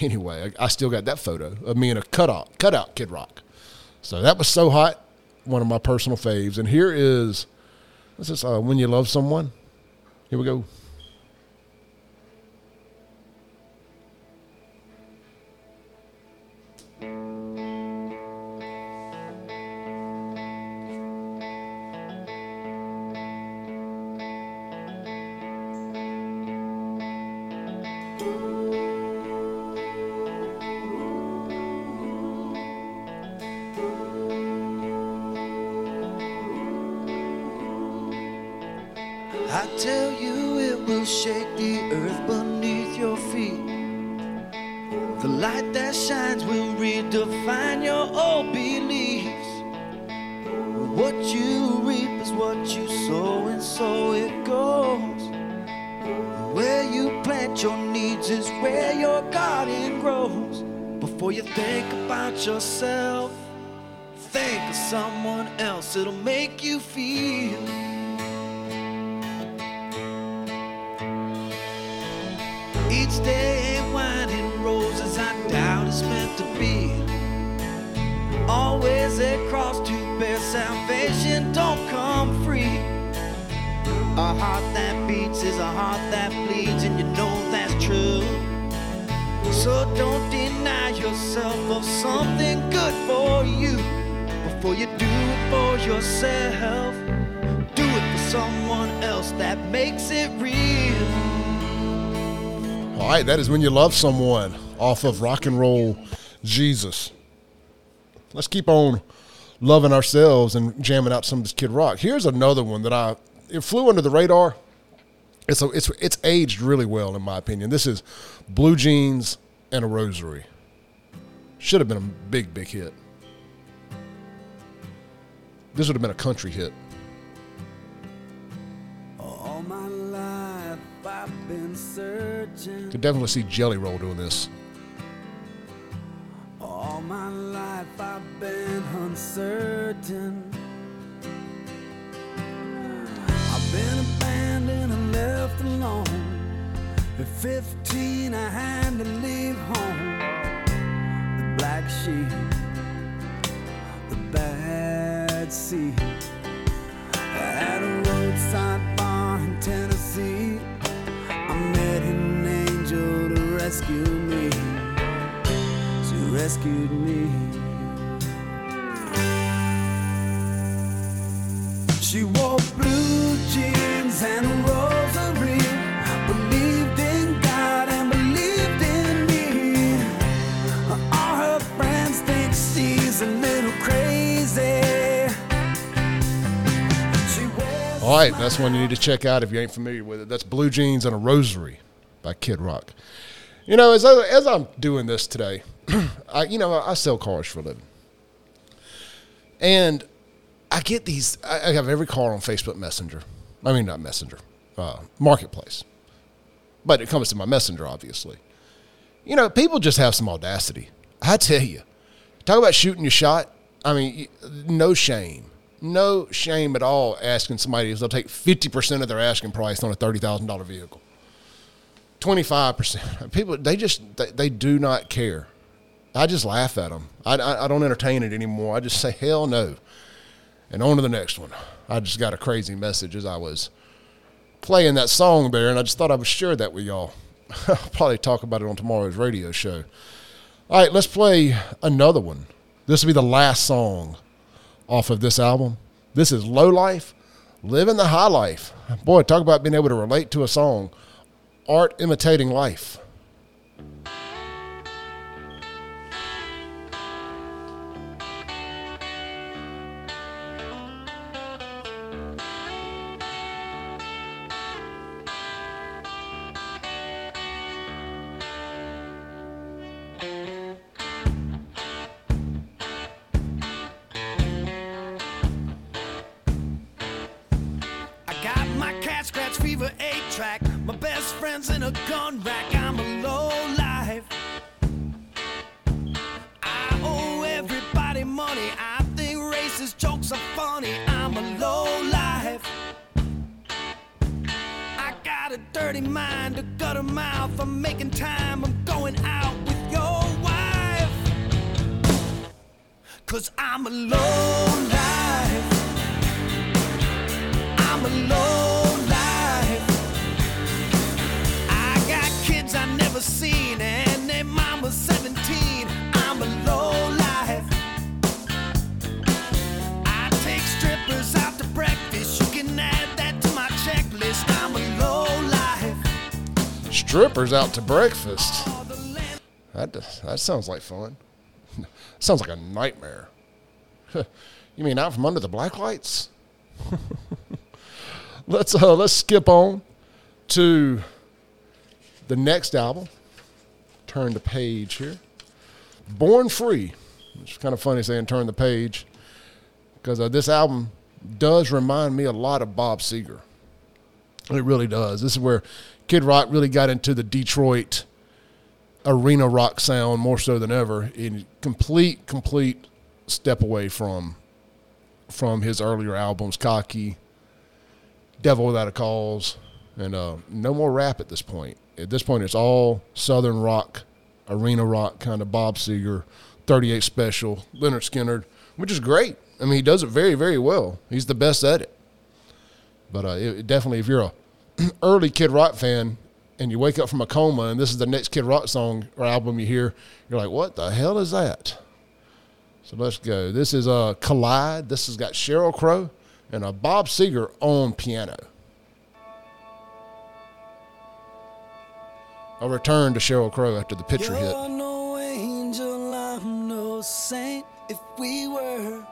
Anyway, I, I still got that photo of me in a cutout cutout Kid Rock. So that was so hot, one of my personal faves. And here is this is uh, when you love someone. Here we go. Where your garden grows. Before you think about yourself, think of someone else. It'll make you feel. Yourself, do it for someone else that makes it real. All right, that is when you love someone off of rock and roll Jesus. Let's keep on loving ourselves and jamming out some of this Kid Rock. Here's another one that I it flew under the radar. It's a, it's it's aged really well in my opinion. This is Blue Jeans and a Rosary. Should have been a big big hit. This would have been a country hit. All my life I've been searching. Could definitely see Jelly Roll doing this. All my life I've been uncertain. I've been abandoned and left alone. At 15, I had to leave home. The black sheep, the bad seed. At a roadside bar in Tennessee, I met an angel to rescue me. She rescued me. She wore blue jeans and a rosary. All right, that's one you need to check out if you ain't familiar with it. That's Blue Jeans and a Rosary by Kid Rock. You know, as, I, as I'm doing this today, I, you know, I sell cars for a living. And I get these, I I have every car on Facebook Messenger. I mean, not Messenger, uh, Marketplace. But it comes to my Messenger, obviously. You know, people just have some audacity. I tell you, talk about shooting your shot. I mean, no shame. No shame at all asking somebody if they'll take 50% of their asking price on a $30,000 vehicle. 25%. People, they just, they, they do not care. I just laugh at them. I, I, I don't entertain it anymore. I just say, hell no. And on to the next one. I just got a crazy message as I was playing that song there, and I just thought I would share that with y'all. I'll probably talk about it on tomorrow's radio show. All right, let's play another one. This will be the last song off of this album. This is Low Life, Living the High Life. Boy, talk about being able to relate to a song. Art imitating life. Breakfast. That, that sounds like fun. sounds like a nightmare. you mean out from under the black lights? let's uh, let's skip on to the next album, turn the page here. Born Free. It's kind of funny saying turn the page because uh, this album does remind me a lot of Bob Seger. It really does. This is where Kid Rock really got into the Detroit arena rock sound more so than ever. In complete, complete step away from from his earlier albums, Cocky, Devil Without a Cause, and uh, no more rap at this point. At this point, it's all Southern rock, arena rock, kind of Bob Seger, 38 Special, Lynyrd Skynyrd, which is great. I mean, he does it very, very well. He's the best at it. But uh, it, definitely, if you're a early Kid Rock fan and you wake up from a coma and this is the next Kid Rock song or album you hear, you're like, what the hell is that? So let's go. This is uh, Collide. This has got Sheryl Crow and a Bob Seger on piano. A return to Sheryl Crow after the picture hit. You're no angel, I'm no saint. If we were,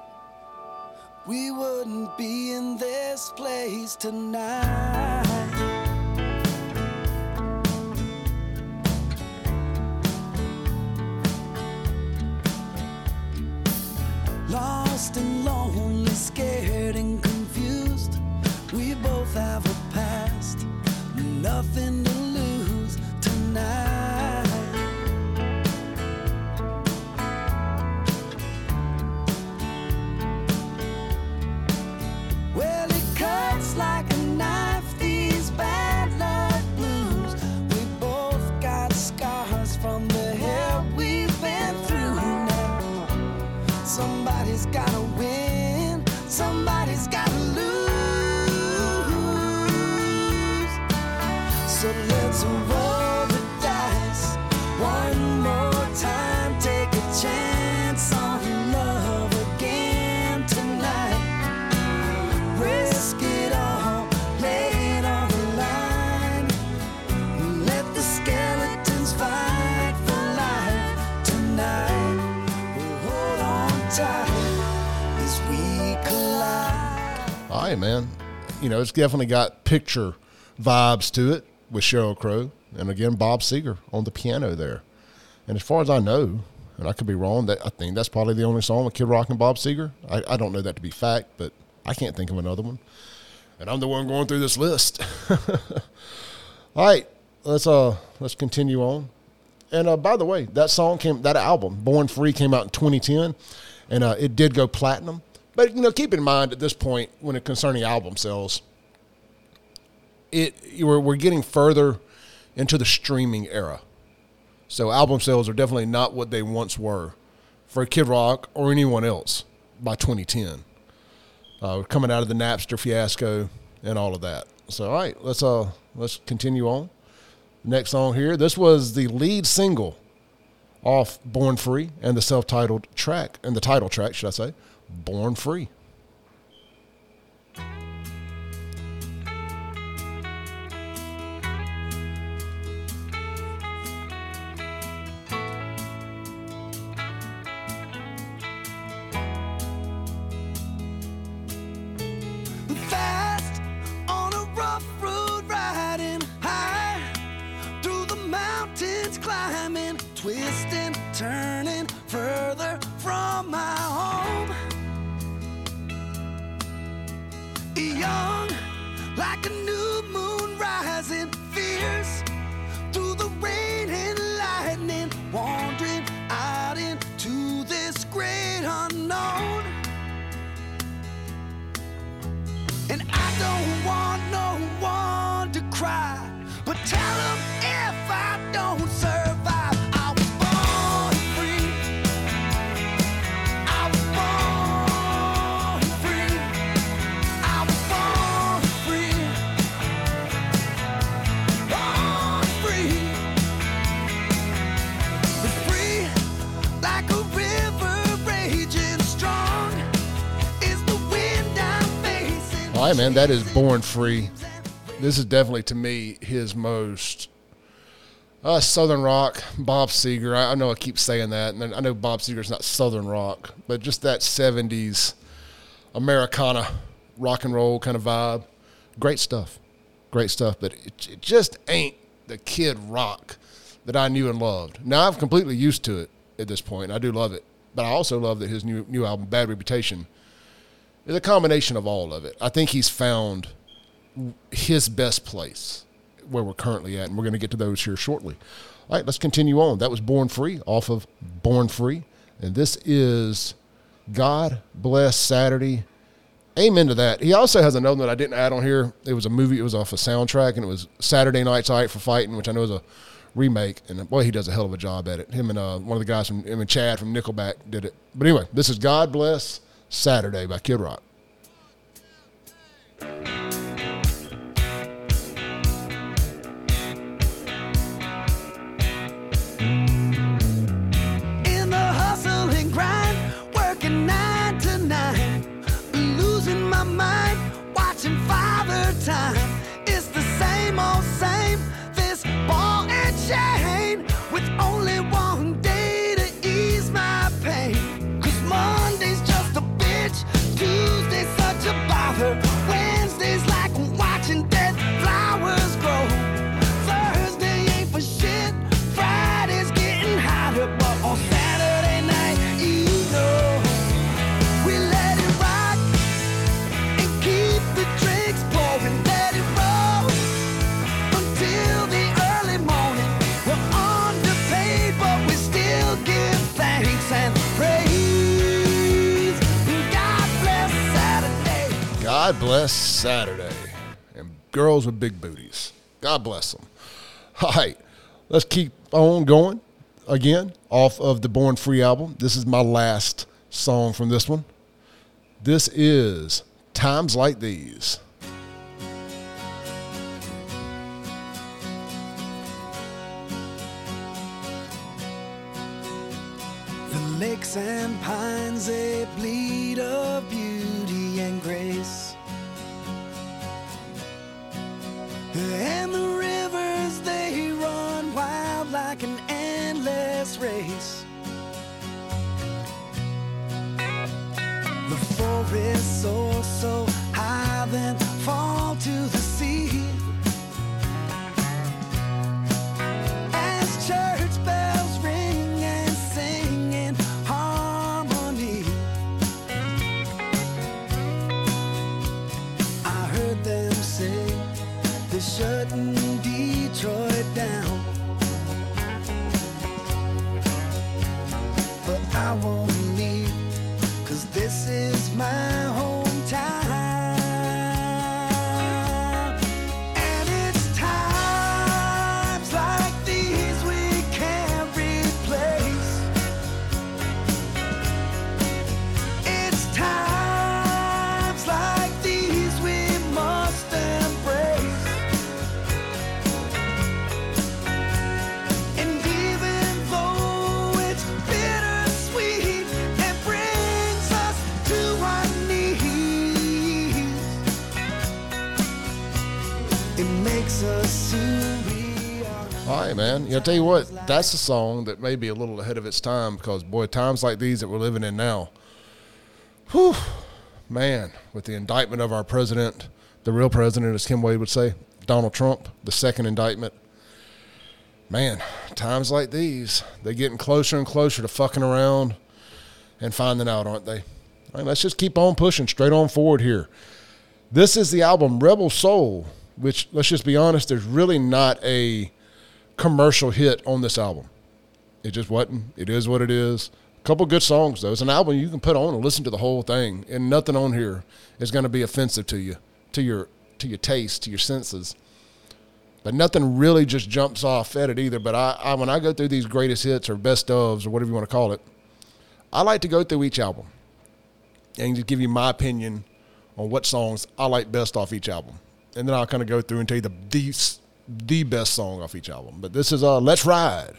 we wouldn't be in this place tonight. Lost and lonely, scared and confused. We both have a past, nothing to lose tonight. Know, it's definitely got picture vibes to it with Sheryl Crow and again Bob Seger on the piano there. And as far as I know, and I could be wrong, that I think that's probably the only song with Kid Rock and Bob Seger. I, I don't know that to be fact, but I can't think of another one. And I'm the one going through this list. All right, let's uh let's continue on. And uh, by the way, that song came, that album, Born Free, came out in 2010, and uh, it did go platinum. But you know, keep in mind at this point, when it concerning album sales, it we're, we're getting further into the streaming era. So album sales are definitely not what they once were for Kid Rock or anyone else by 2010. Uh, coming out of the Napster fiasco and all of that. So all right, let's uh let's continue on. Next song here. This was the lead single off Born Free and the self-titled track and the title track, should I say, Born Free. Cry. But tell them if I don't survive, I was born free. I was born free. I was born free. Born free. Free like a river raging strong. Is the wind I'm facing. All right, man, that is Born Free. This is definitely to me his most uh, Southern rock. Bob Seger. I, I know I keep saying that, and I know Bob Seger's not Southern rock, but just that '70s Americana rock and roll kind of vibe. Great stuff, great stuff. But it, it just ain't the Kid Rock that I knew and loved. Now I'm completely used to it at this point. I do love it, but I also love that his new new album, Bad Reputation, is a combination of all of it. I think he's found his best place where we're currently at, and we're going to get to those here shortly. All right, let's continue on. That was Born Free off of Born Free, and this is God Bless Saturday. Amen to that. He also has another one that I didn't add on here. It was a movie. It was off a soundtrack, and it was Saturday Night's All Right for Fighting, which I know is a remake. And boy, he does a hell of a job at it. Him and uh, one of the guys from him and Chad from Nickelback did it. But anyway, this is God Bless Saturday by Kid Rock. God bless Saturday. And girls with big booties. God bless them. All right, let's keep on going again off of the Born Free album. This is my last song from this one. This is Times Like These. The lakes and pines, they bleed of beauty and grace. And the rivers, they run wild like an endless race. The forests soar so high, then fall to the Man. Yeah, I tell you what, that's a song that may be a little ahead of its time because, boy, times like these that we're living in now, whew, man, with the indictment of our president, the real president, as Kim Wade would say, Donald Trump, the second indictment, man, times like these, they're getting closer and closer to fucking around and finding out, aren't they? All right, let's just keep on pushing straight on forward here. This is the album Rebel Soul, which, let's just be honest, there's really not a commercial hit on this album. It just wasn't. It is what it is. A couple good songs though. It's an album you can put on and listen to the whole thing, and nothing on here is going to be offensive to you, to your to your taste, to your senses. But nothing really just jumps off at it either. But I, I when I go through these greatest hits or best ofs or whatever you want to call it, I like to go through each album and just give you my opinion on what songs I like best off each album, and then I'll kind of go through and tell you the the, the best song off each album. But this is uh, "Let's Ride"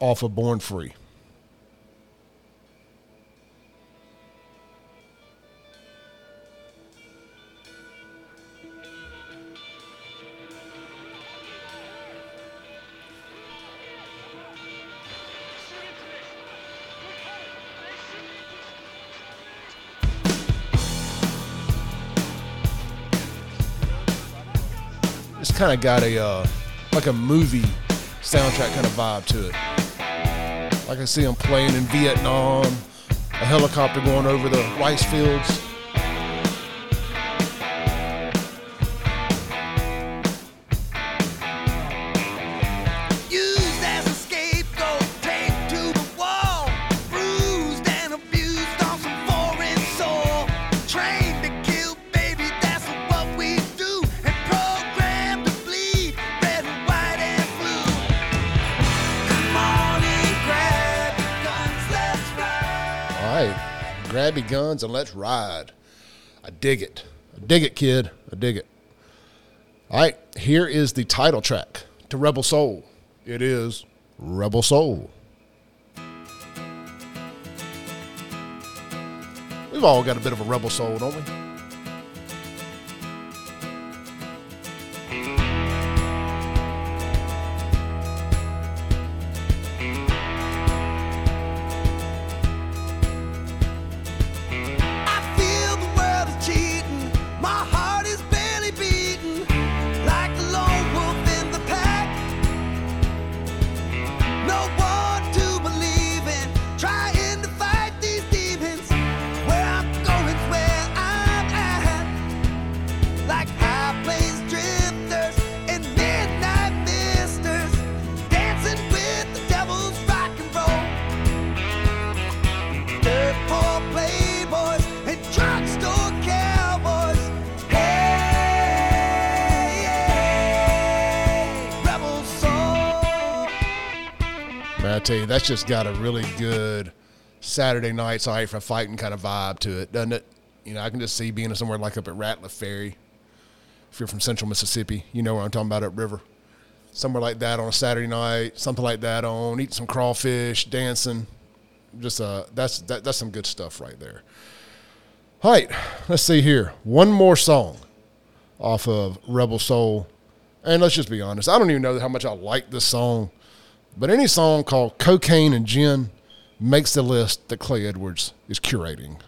off of Born Free. Kind of got a uh, like a movie soundtrack kind of vibe to it. Like I see them playing in Vietnam, a helicopter going over the rice fields. Grab your guns and let's ride. I dig it. I dig it, kid. I dig it. All right, here is the title track to Rebel Soul. It is Rebel Soul. We've all got a bit of a rebel soul, don't we? Tell you, that's just got a really good Saturday night sorry for fighting kind of vibe to it, doesn't it? You know, I can just see being somewhere like up at Ratliff Ferry. If you're from central Mississippi, you know what I'm talking about upriver. Somewhere like that on a Saturday night, something like that on, eating some crawfish, dancing. Just uh that's that, that's some good stuff right there. All right, let's see here. One more song off of Rebel Soul. And let's just be honest, I don't even know how much I like this song. But any song called Cocaine and Gin makes the list that Clay Edwards is curating.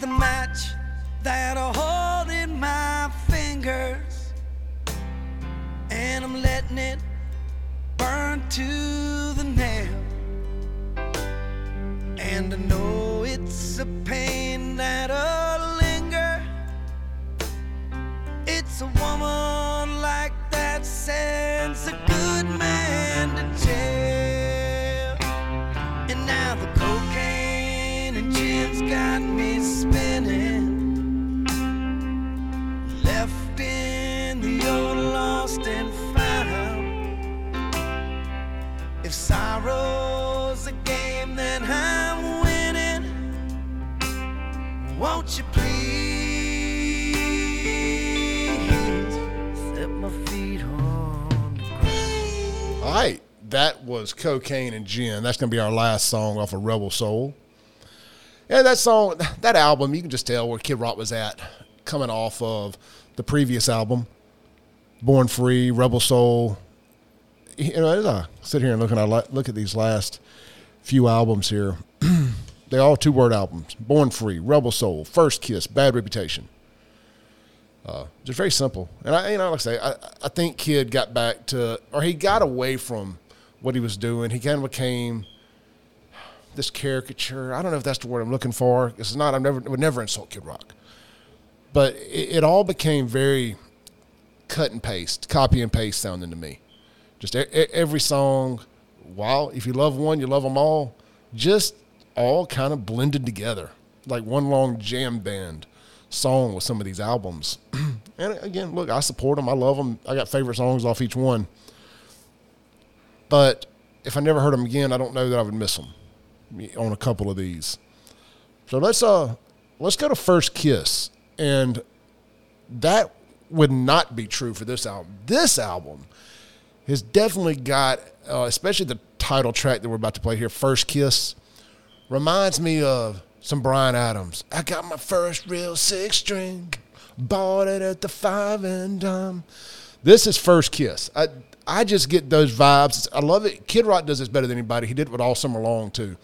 The match that I hold in my fingers, and I'm letting it burn to the nail. And I know it's a pain was Cocaine and Gin. That's going to be our last song off of Rebel Soul. And that song, that album, you can just tell where Kid Rock was at coming off of the previous album, Born Free, Rebel Soul. You know, as I sit here and look, and I look at these last few albums here, they're all two word albums Born Free, Rebel Soul, First Kiss, Bad Reputation. Uh, just very simple. And I, you know, like I say, I, I think Kid got back to, or he got away from what he was doing. He kind of became this caricature. I don't know if that's the word I'm looking for. It's not. I never would never insult Kid Rock, but it, it all became very cut and paste, copy and paste sounding to me. Just e- e- every song, while if you love one, you love them all. Just all kind of blended together, like one long jam band song with some of these albums. and again, look, I support them. I love them. I got favorite songs off each one. But if I never heard them again, I don't know that I would miss them on a couple of these. So let's uh let's go to First Kiss, and that would not be true for this album. This album has definitely got, uh, especially the title track that we're about to play here, First Kiss, reminds me of some Bryan Adams. I got my first real six string, bought it at the five and dime. This is First Kiss. I, I just get those vibes. I love it. Kid Rock does this better than anybody. He did it all summer long, too.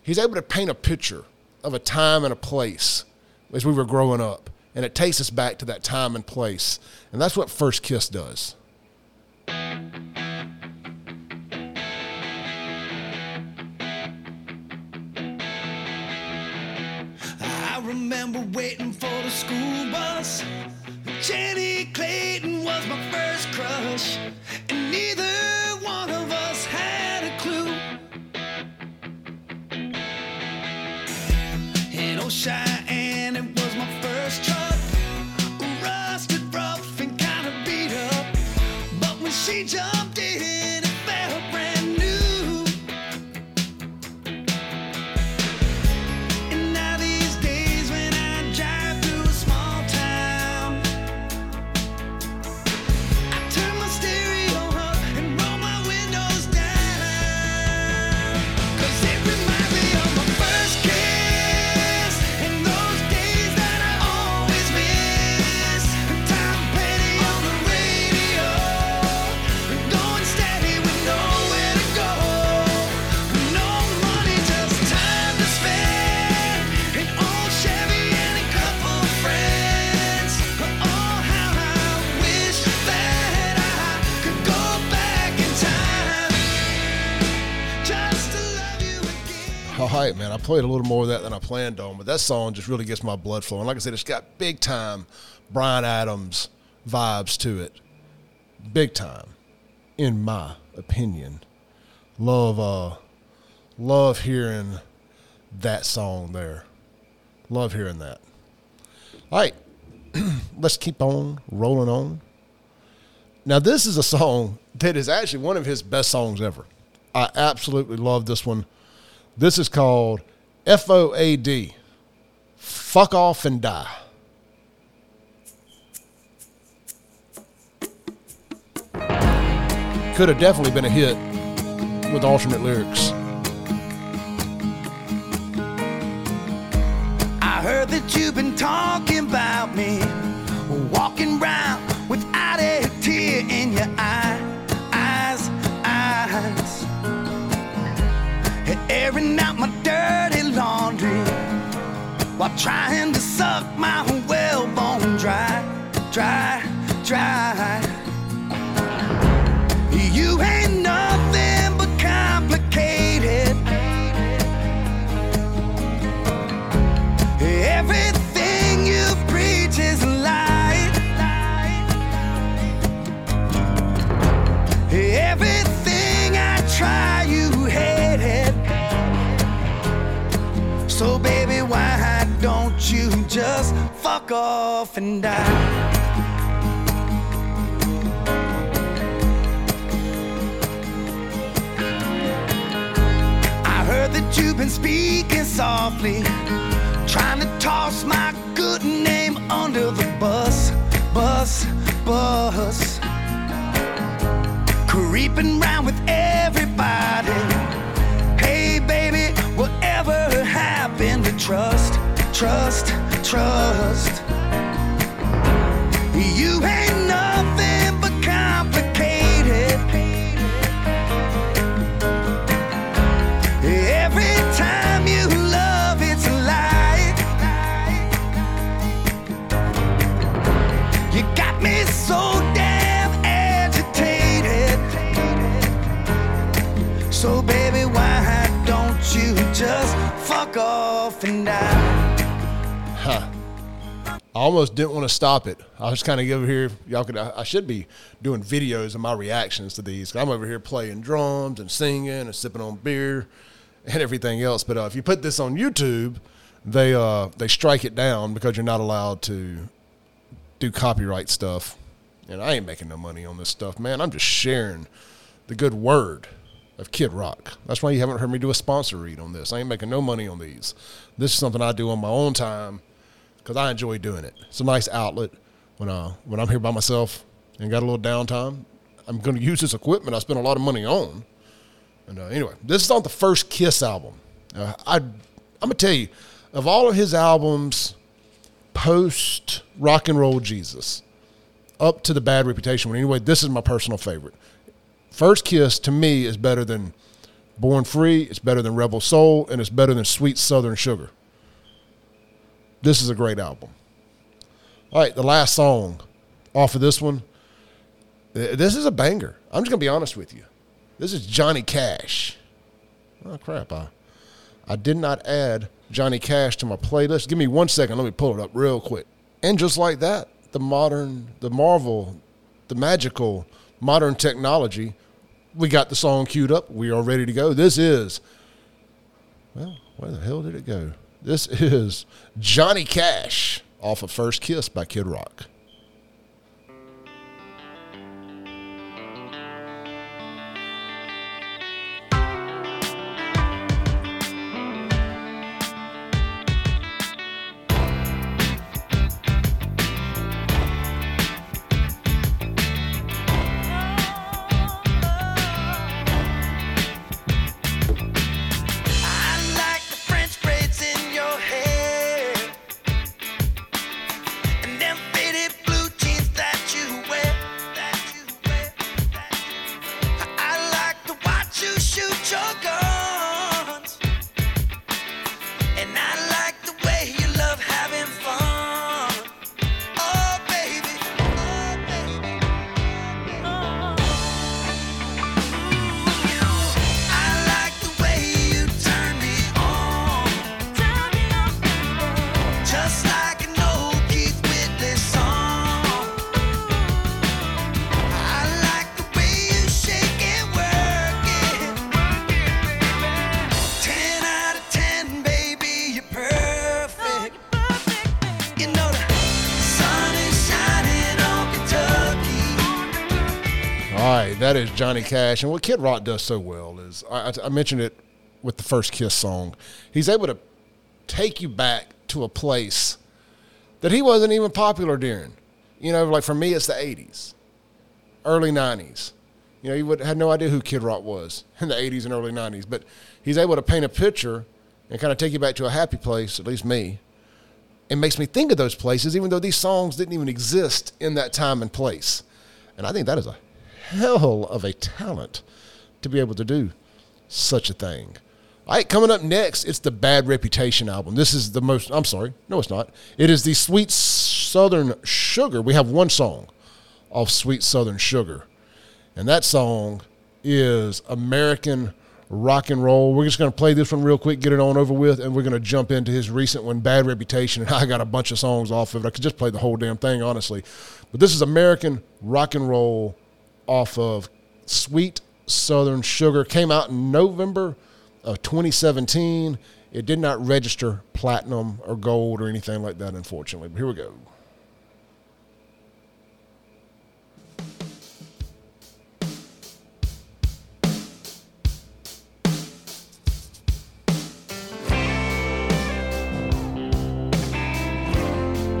He's able to paint a picture of a time and a place as we were growing up. And it takes us back to that time and place. And that's what First Kiss does. I remember waiting for the school bus. Jenny Clayton was my first crush, and neither one of us had a clue. And oh, Cheyenne, it was my first truck, rusted, rough, and kind of beat up. But when she jumped played a little more of that than I planned on, but that song just really gets my blood flowing. Like I said, it's got big time Bryan Adams vibes to it. Big time, in my opinion. Love, uh, love hearing that song there. Love hearing that. All right, let's keep on rolling on. Now, this is a song that is actually one of his best songs ever. I absolutely love this one. This is called FOAD Fuck Off and Die. Could have definitely been a hit with alternate lyrics. While trying to suck my whalebone dry, dry, dry. You ain't nothing just fuck off and die? I heard that you've been speaking softly, trying to toss my good name under the bus, bus, bus. Creeping round with everybody. Hey, baby, whatever happened to trust, trust, trust? You ain't nothing but complicated. Every time you love, it's a lie. You got me so damn agitated. So, baby, why don't you just fuck off and die? I almost didn't want to stop it. I was kind of over here. Y'all could. I, I should be doing videos of my reactions to these. I'm over here playing drums and singing and sipping on beer and everything else. But uh, if you put this on YouTube, they uh, they strike it down because you're not allowed to do copyright stuff. And I ain't making no money on this stuff, man. I'm just sharing the good word of Kid Rock. That's why you haven't heard me do a sponsor read on this. I ain't making no money on these. This is something I do on my own time because I enjoy doing it. It's a nice outlet. when uh when I'm here by myself and got a little downtime. I'm going to use this equipment I spent a lot of money on. And uh, anyway, this is on the first Kiss album. Uh, I I'm gonna tell you, of all of his albums, post Rock and Roll Jesus, up to the Bad Reputation one. Anyway, this is my personal favorite. First Kiss to me is better than Born Free. It's better than Rebel Soul, and it's better than Sweet Southern Sugar. This is a great album. All right, the last song off of this one. This is a banger. I'm just gonna be honest with you. This is Johnny Cash. Oh crap! I I did not add Johnny Cash to my playlist. Give me one second. Let me pull it up real quick. And just like that, the modern, the marvel, the magical modern technology, we got the song queued up. We are ready to go. This is, well, where the hell did it go? This is Johnny Cash off of First Kiss by Kid Rock. Johnny Cash. And what Kid Rock does so well is I, I- mentioned it with the first Kiss song. He's able to take you back to a place that he wasn't even popular during. You know, like for me, it's the 80s, early 90s. You know, you would had no idea who Kid Rock was in the 80s and early 90s, but he's able to paint a picture and kind of take you back to a happy place, at least me. It makes me think of those places, even though these songs didn't even exist in that time and place. And I think that is a hell of a talent to be able to do such a thing. All right, coming up next, it's the Bad Reputation album. This is the most, I'm sorry, no, it's not. It is the Sweet Southern Sugar. We have one song off Sweet Southern Sugar, and that song is American Rock and Roll. We're just going to play this one real quick, get it on over with, and we're going to jump into his recent one, Bad Reputation. And I got a bunch of songs off of it. I could just play the whole damn thing, honestly. But this is American Rock and Roll off of Sweet Southern Sugar. Came out in November of 2017. It did not register platinum or gold or anything like that, unfortunately. But here we go.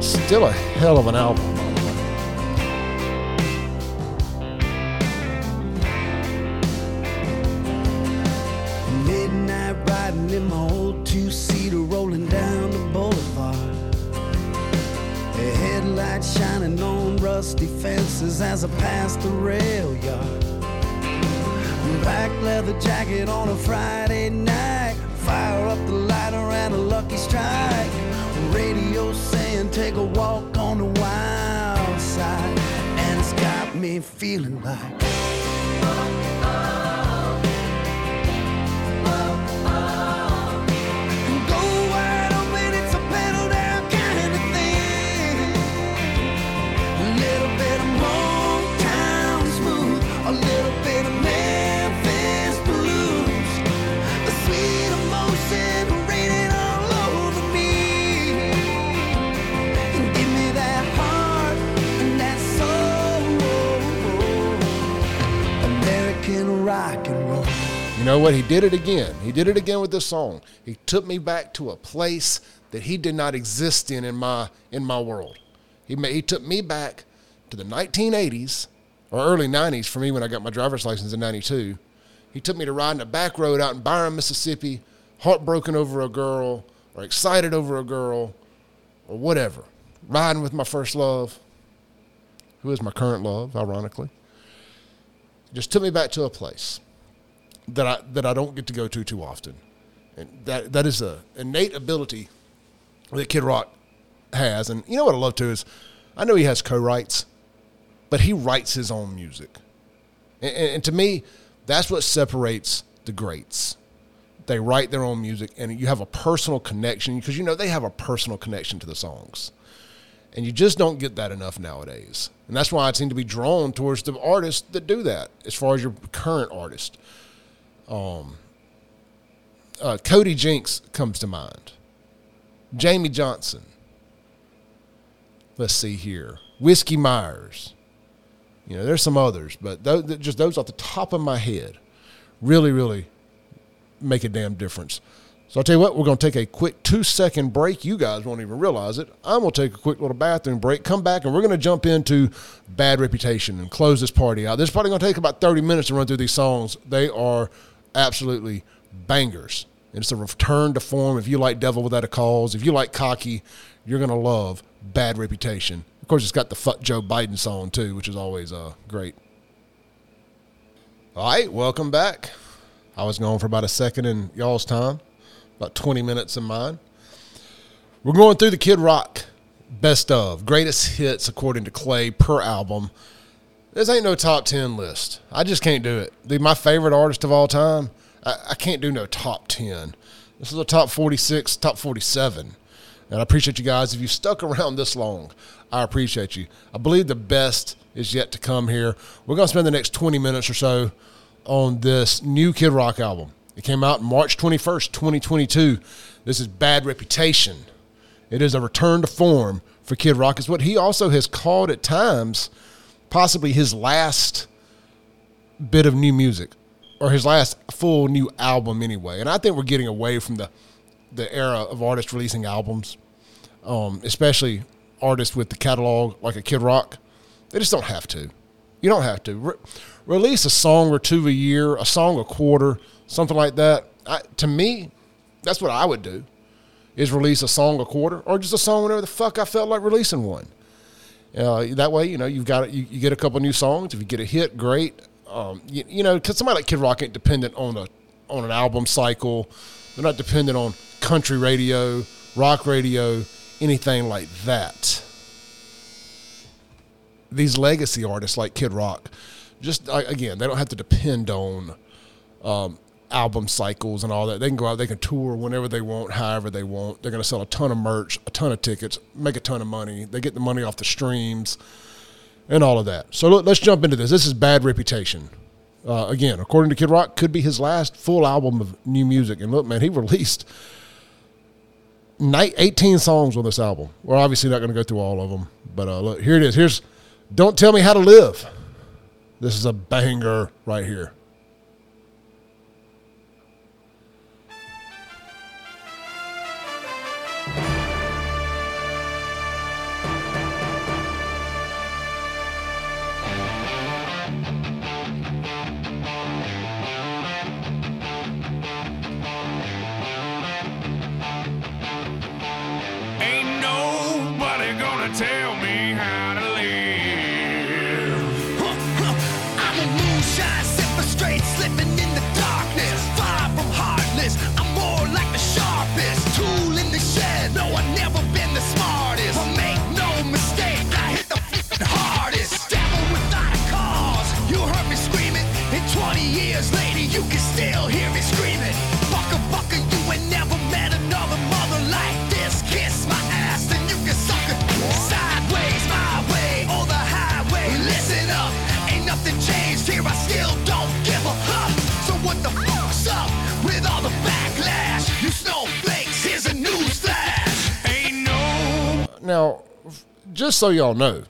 Still a hell of an album. Riding in my old two-seater rolling down the boulevard. A headlight shining on rusty fences as I pass the rail yard. Black leather jacket on a Friday night. Fire up the lighter and a lucky strike. Radio saying take a walk on the wild side. And it's got me feeling like You know what? He did it again. He did it again with this song. He took me back to a place that he did not exist in in my in my world. He made, he took me back to the 1980s or early 90s for me when I got my driver's license in 92. He took me to riding a back road out in Byram, Mississippi, heartbroken over a girl or excited over a girl or whatever. Riding with my first love, who is my current love, ironically. Just took me back to a place that I that I don't get to go to too often. And that that is a innate ability that Kid Rock has. And you know what I love too is I know he has co-writes, but he writes his own music. And, and, and to me, that's what separates the greats. They write their own music, and you have a personal connection because you know they have a personal connection to the songs. And you just don't get that enough nowadays. And that's why I seem to be drawn towards the artists that do that, as far as your current artist. Um, uh, Cody Jinks comes to mind. Jamey Johnson. Let's see here. Whiskey Myers. You know, there's some others, but those, just those off the top of my head really, really make a damn difference. So I'll tell you what, we're going to take a quick two second break. You guys won't even realize it. I'm going to take a quick little bathroom break, come back, and we're going to jump into Bad Reputation and close this party out. This is probably going to take about 30 minutes to run through these songs. They are absolutely bangers. And it's a return to form. If you like Devil Without a Cause, if you like Cocky, you're going to love Bad Reputation. Of course, it's got the Fuck Joe Biden song, too, which is always uh, great. All right, welcome back. I was gone for about a second in y'all's time, about 20 minutes in mine. We're going through the Kid Rock best of, greatest hits according to Clay per album. This ain't no top 10 list. I just can't do it. Dude, my favorite artist of all time, I, I can't do no top 10. This is a top 46, top 47. And I appreciate you guys. If you stuck around this long, I appreciate you. I believe the best is yet to come here. We're going to spend the next 20 minutes or so on this new Kid Rock album. It came out March 21st, 2022. This is Bad Reputation. It is a return to form for Kid Rock. It's what he also has called at times possibly his last bit of new music or his last full new album anyway. And I think we're getting away from the the era of artists releasing albums, um, especially artists with the catalog like a Kid Rock. They just don't have to. You don't have to Re- release a song or two a year, a song a quarter, something like that. I, to me, that's what I would do. Is release a song a quarter or just a song whenever the fuck I felt like releasing one. Uh, that way, you know, you've got you, you get a couple new songs. If you get a hit, great. Um, you, you know, because somebody like Kid Rock ain't dependent on a on an album cycle. They're not dependent on country radio, rock radio, anything like that. These legacy artists like Kid Rock, just again, they don't have to depend on um, album cycles and all that. They can go out, they can tour whenever they want, however they want. They're going to sell a ton of merch, a ton of tickets, make a ton of money. They get the money off the streams and all of that. So let's jump into this. This is Bad Reputation. Uh, again, according to Kid Rock, could be his last full album of new music. And look, man, he released 18 songs on this album. We're obviously not going to go through all of them, but uh, look, here it is. Here's "Don't Tell Me How to Live." This is a banger right here. You can still hear me screaming. Fucker, fucker, you ain't never met another mother like this. Kiss my ass, then you can suck it sideways, my way or the highway. Listen up, ain't nothing changed here. I still don't give a fuck. So what the fuck's up with all the backlash? You snowflakes, here's a news flash. Ain't no Now, just so y'all know,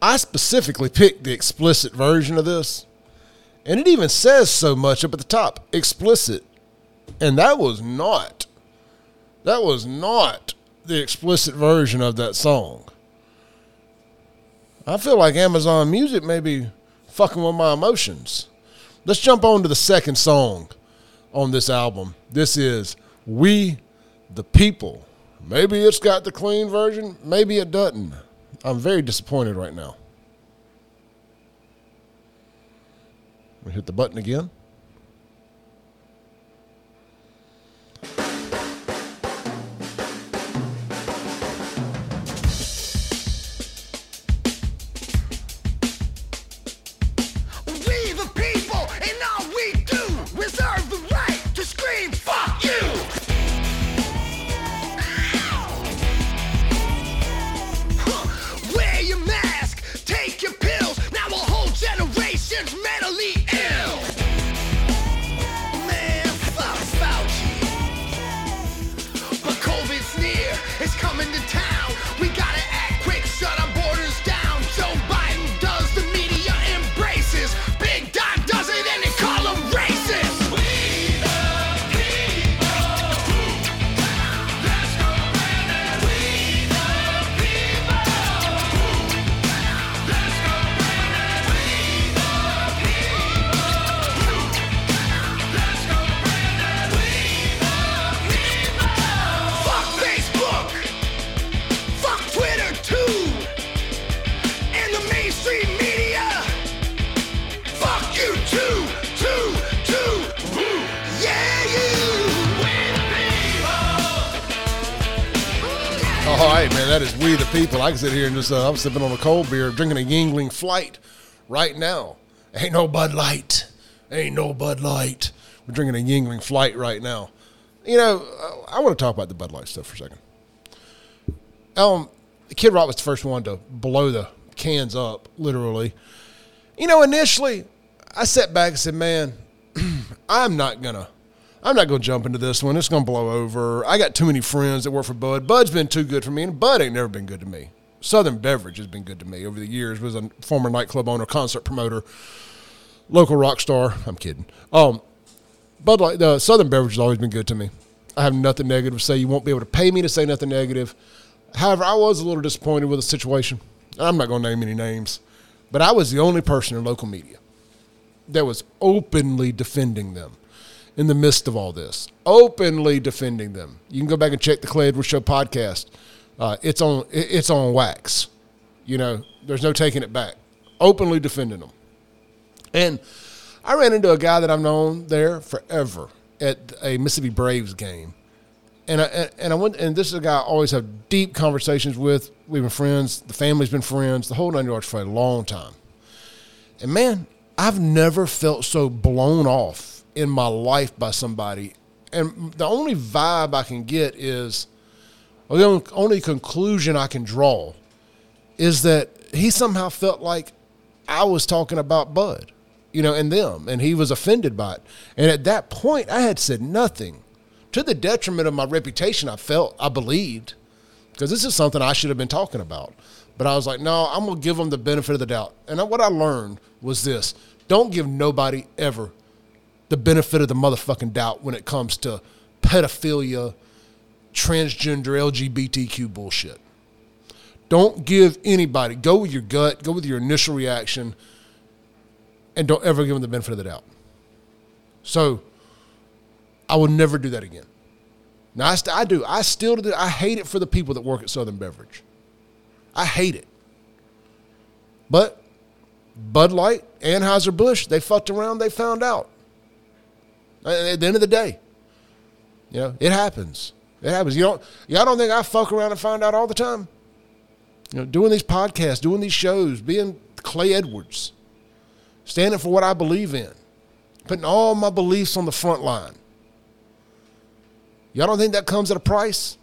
I specifically picked the explicit version of this, and it even says so much up at the top, explicit, and that was not, that was not the explicit version of that song. I feel like Amazon Music may be fucking with my emotions. Let's jump on to the second song on this album. This is We the People. Maybe it's got the clean version, maybe it doesn't. I'm very disappointed right now. Hit the button again. I can sit here and just, uh, I'm sipping on a cold beer, drinking a Yuengling Flight right now. Ain't no Bud Light. Ain't no Bud Light. We're drinking a Yuengling Flight right now. You know, uh, I want to talk about the Bud Light stuff for a second. Um, Kid Rock was the first one to blow the cans up, literally. You know, initially, I sat back and said, man, I'm not going to. I'm not going to jump into this one. It's going to blow over. I got too many friends that work for Bud. Bud's been too good for me, and Bud ain't never been good to me. Southern Beverage has been good to me over the years. Was a former nightclub owner, concert promoter, local rock star. I'm kidding. Um, Bud Light, the Southern Beverage has always been good to me. I have nothing negative to say. You won't be able to pay me to say nothing negative. However, I was a little disappointed with the situation. I'm not going to name any names, but I was the only person in local media that was openly defending them in the midst of all this, openly defending them. You can go back and check the Clay Edwards Show podcast. Uh, it's on it's on wax. You know, there's no taking it back. Openly defending them. And I ran into a guy that I've known there forever at a Mississippi Braves game. And I, and- I went, and this is a guy I always have deep conversations with. We've been friends. The family's been friends. The whole nine yards for a long time. And man, I've never felt so blown off in my life by somebody. And the only vibe I can get is, the only, conclusion I can draw is that he somehow felt like I was talking about Bud, you know, and them, and he was offended by it. And at that point, I had said nothing to the detriment of my reputation. I felt, I believed, because this is something I should have been talking about. But I was like, no, I'm going to give them the benefit of the doubt. And what I learned was this don't give nobody ever the benefit of the motherfucking doubt when it comes to pedophilia, transgender, LGBTQ bullshit. Don't give anybody, go with your gut, go with your initial reaction, and don't ever give them the benefit of the doubt. So I will never do that again. Now, I, st- I do. I still do. I hate it for the people that work at Southern Beverage. I hate it. But Bud Light, Anheuser-Busch, they fucked around, they found out. At the end of the day, you know, it happens. It happens. You don't, y'all don't think I fuck around and find out all the time? You know, doing these podcasts, doing these shows, being Clay Edwards, standing for what I believe in, putting all my beliefs on the front line. Y'all don't think that comes at a price?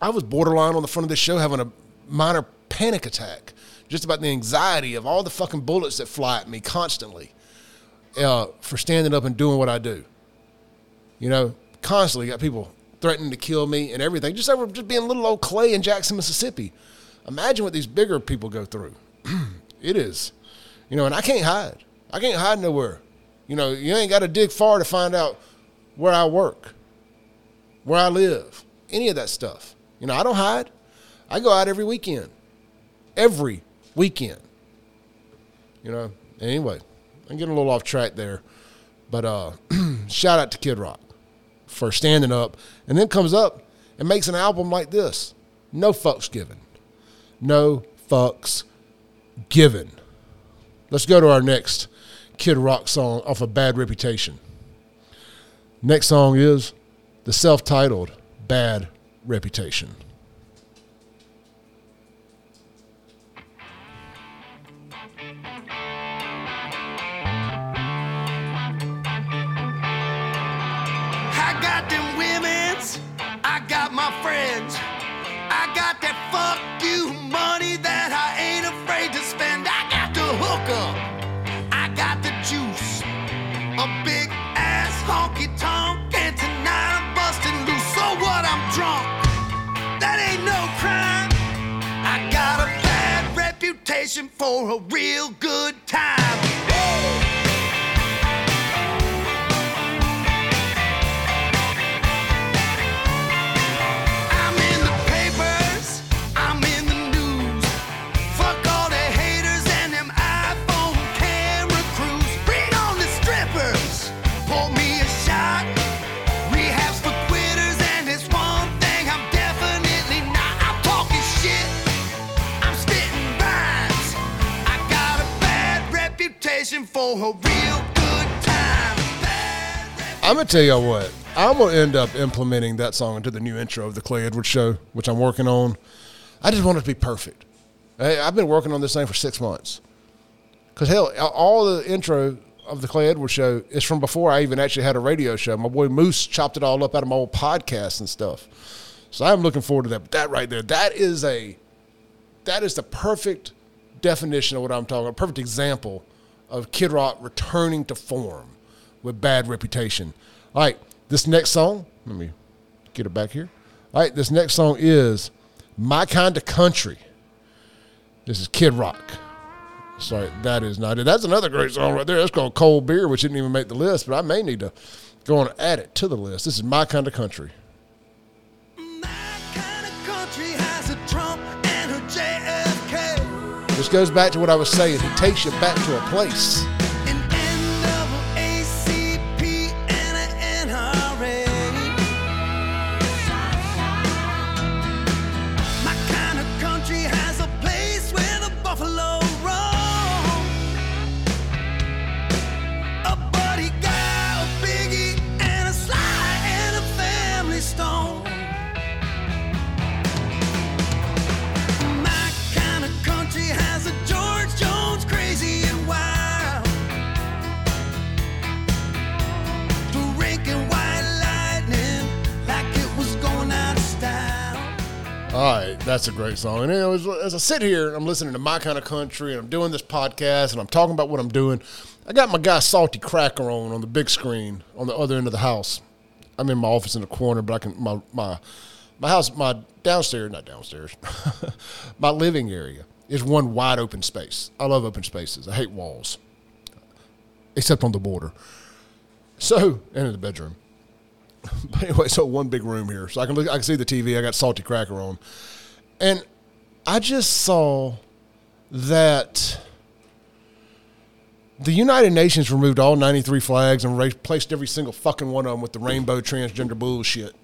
I was borderline on the front of this show having a minor panic attack just about the anxiety of all the fucking bullets that fly at me constantly uh, for standing up and doing what I do. You know, constantly got people threatening to kill me and everything just over just being little old Clay in Jackson, Mississippi. Imagine what these bigger people go through. it is, you know, and I can't hide. I can't hide nowhere. You know, you ain't got to dig far to find out where I work, where I live, any of that stuff. You know, I don't hide. I go out every weekend, every weekend. You know. Anyway, I'm getting a little off track there, but uh, shout out to Kid Rock for standing up, and then comes up and makes an album like this. No fucks given. No fucks given. Let's go to our next Kid Rock song off of Bad Reputation. Next song is the self titled Bad Reputation. For a real good time. I'm gonna tell y'all what. I'm gonna end up implementing that song into the new intro of the Clay Edwards show, which I'm working on. I just want it to be perfect. Hey, I've been working on this thing for six months. Cause hell, all the intro of the Clay Edwards show is from before I even actually had a radio show. My boy Moose chopped it all up out of my old podcasts and stuff. So I'm looking forward to that. But that right there, that is a that is the perfect definition of what I'm talking about. Perfect example of Kid Rock returning to form with bad reputation. All right, this next song, let me get it back here. All right, this next song is My Kind of Country. This is Kid Rock. Sorry, that is not it. That's another great song right there. That's called Cold Beer, which didn't even make the list, but I may need to go and add it to the list. This is My Kind of Country. This goes back to what I was saying. He takes you back to a place. That's a great song. And as I sit here, I'm listening to my kind of country, and I'm doing this podcast, and I'm talking about what I'm doing. I got my guy Salty Cracker on on the big screen on the other end of the house. I'm in my office in the corner, but I can my my my house, my downstairs, not downstairs, my living area is one wide open space. I love open spaces. I hate walls, except on the border. So, and in the bedroom. But anyway, so one big room here, so I can look. I can see the TV. I got salty cracker on, and I just saw that the United Nations removed all 93 flags and replaced every single fucking one of them with the rainbow transgender bullshit.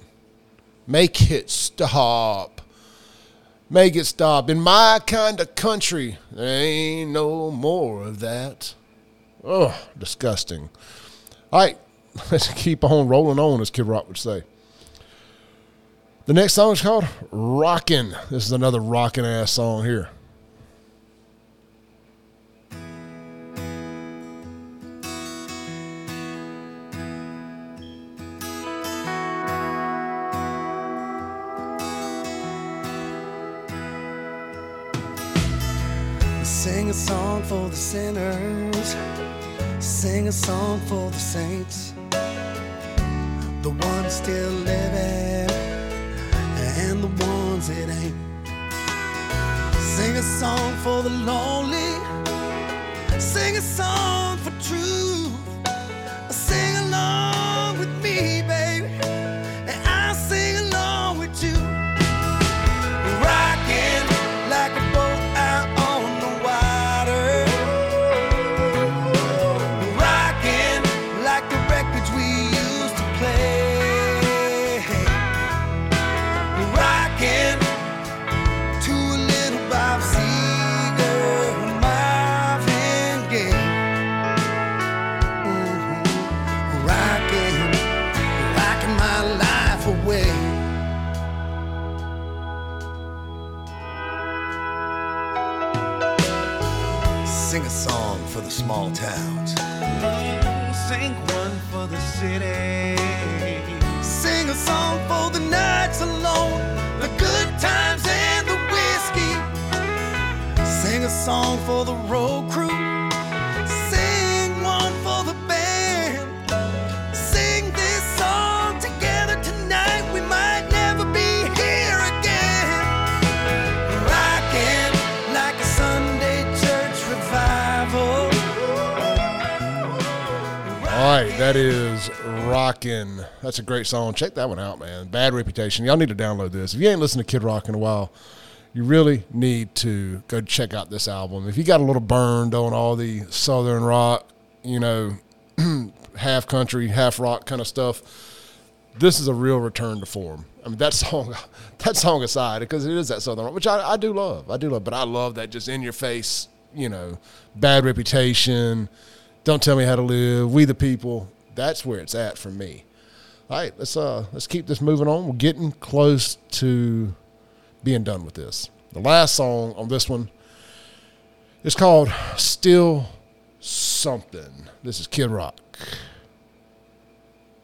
Make it stop. Make it stop. In my kind of country, there ain't no more of that. Oh, disgusting. All right, let's keep on rolling on, as Kid Rock would say. The next song is called Rockin'. This is another rockin' ass song here. Sing a song for the sinners. Sing a song for the saints. The ones still living the ones it ain't. Sing a song for the lonely. Sing a song for truth. Sing along small towns. Sing one for the city. Sing a song for the nights alone, the good times and the whiskey. Sing a song for the right, that is Rockin'. That's a great song. Check that one out, man. Bad Reputation. Y'all need to download this. If you ain't listened to Kid Rock in a while, you really need to go check out this album. If you got a little burned on all the Southern rock, you know, half country, half rock kind of stuff, this is a real return to form. I mean, that song, that song aside, because it is that Southern rock, which I, I do love. I do love, but I love that just in your face, you know, bad reputation. Don't tell me how to live. We the people. That's where it's at for me. All right, let's uh let's keep this moving on. We're getting close to being done with this. The last song on this one is called Still Something. This is Kid Rock.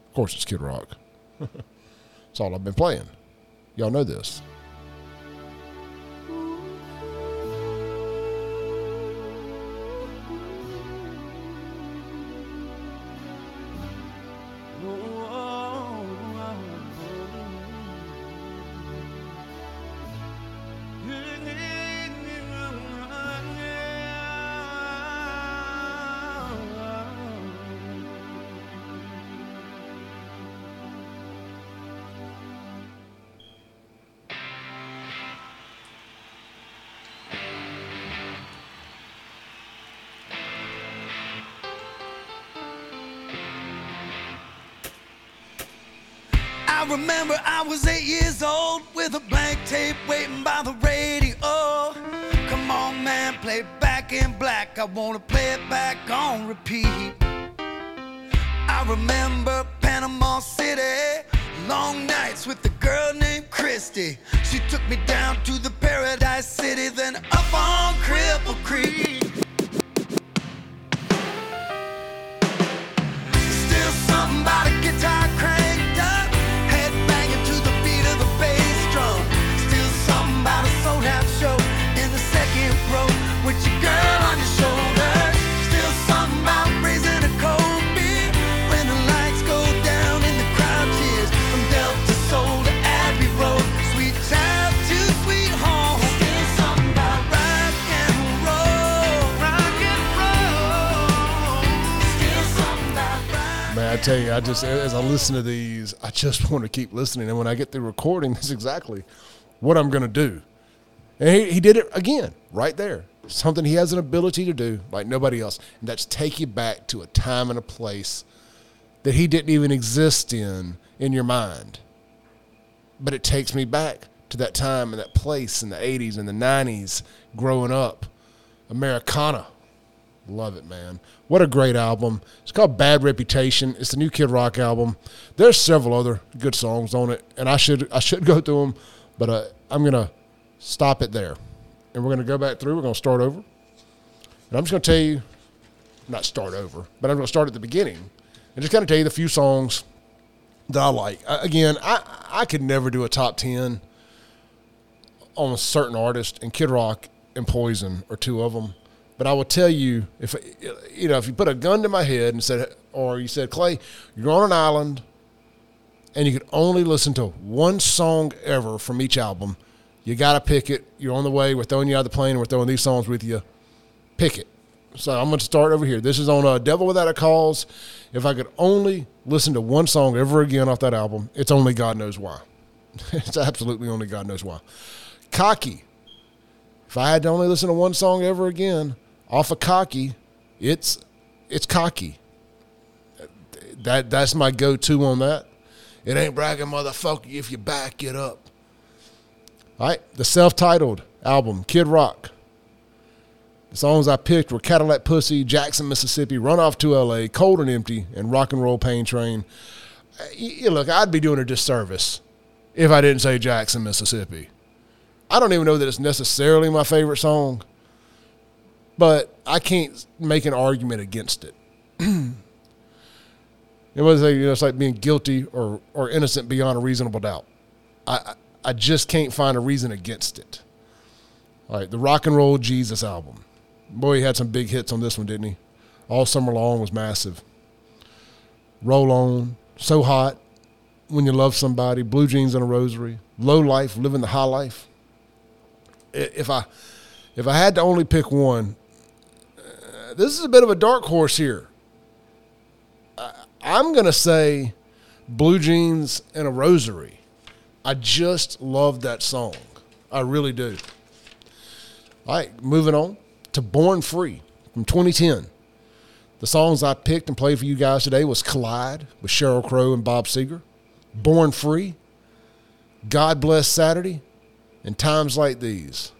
Of course it's Kid Rock. That's all I've been playing. Y'all know this. Wanna play it back on repeat. I remember Panama City, long nights with a girl named Christy. She took me down to the I tell you, I just as I listen to these, I just want to keep listening. And when I get through recording, that's exactly what I'm going to do. And he, he did it again, right there. Something he has an ability to do like nobody else, and that's take you back to a time and a place that he didn't even exist in in your mind. But it takes me back to that time and that place in the 80s and the 90s, growing up. Americana. Love it, man. What a great album. It's called Bad Reputation. It's the new Kid Rock album. There's several other good songs on it, and I should I should go through them, but uh, I'm gonna stop it there, and we're gonna go back through. We're gonna start over, and I'm just gonna tell you, not start over, but I'm gonna start at the beginning, and just kind of tell you the few songs that I like. Again, I I could never do a top ten on a certain artist, and Kid Rock and Poison are two of them. But I will tell you, if you know, if you put a gun to my head and said, or you said, Clay, you're on an island, and you could only listen to one song ever from each album, you got to pick it. You're on the way. We're throwing you out of the plane. We're throwing these songs with you. Pick it. So I'm going to start over here. This is on uh, Devil Without a Cause. If I could only listen to one song ever again off that album, it's only God Knows Why. it's absolutely only God Knows Why. Cocky. If I had to only listen to one song ever again off of Cocky, it's it's Cocky. That that's my go-to on that. It ain't bragging, motherfucker, if you back it up. All right, the self-titled album, Kid Rock. The songs I picked were Cadillac Pussy, Jackson, Mississippi, Run Off to L.A., Cold and Empty, and Rock and Roll Pain Train. Uh, y- y- Look, I'd be doing a disservice if I didn't say Jackson, Mississippi. I don't even know that it's necessarily my favorite song, but I can't make an argument against it. it was like, you know, it's like being guilty or, or innocent beyond a reasonable doubt. I, I just can't find a reason against it. All right, the Rock and Roll Jesus album. Boy, he had some big hits on this one, didn't he? All Summer Long was massive. Roll On, So Hot, When You Love Somebody, Blue Jeans and a Rosary, Low Life, Living the High Life. If I if I had to only pick one, this is a bit of a dark horse here. I, I'm gonna say Blue Jeans and a Rosary. I just love that song. I really do. All right, moving on to Born Free from 2010. The songs I picked and played for you guys today was Collide with Sheryl Crow and Bob Seger, Born Free, God Bless Saturday, and Times Like These.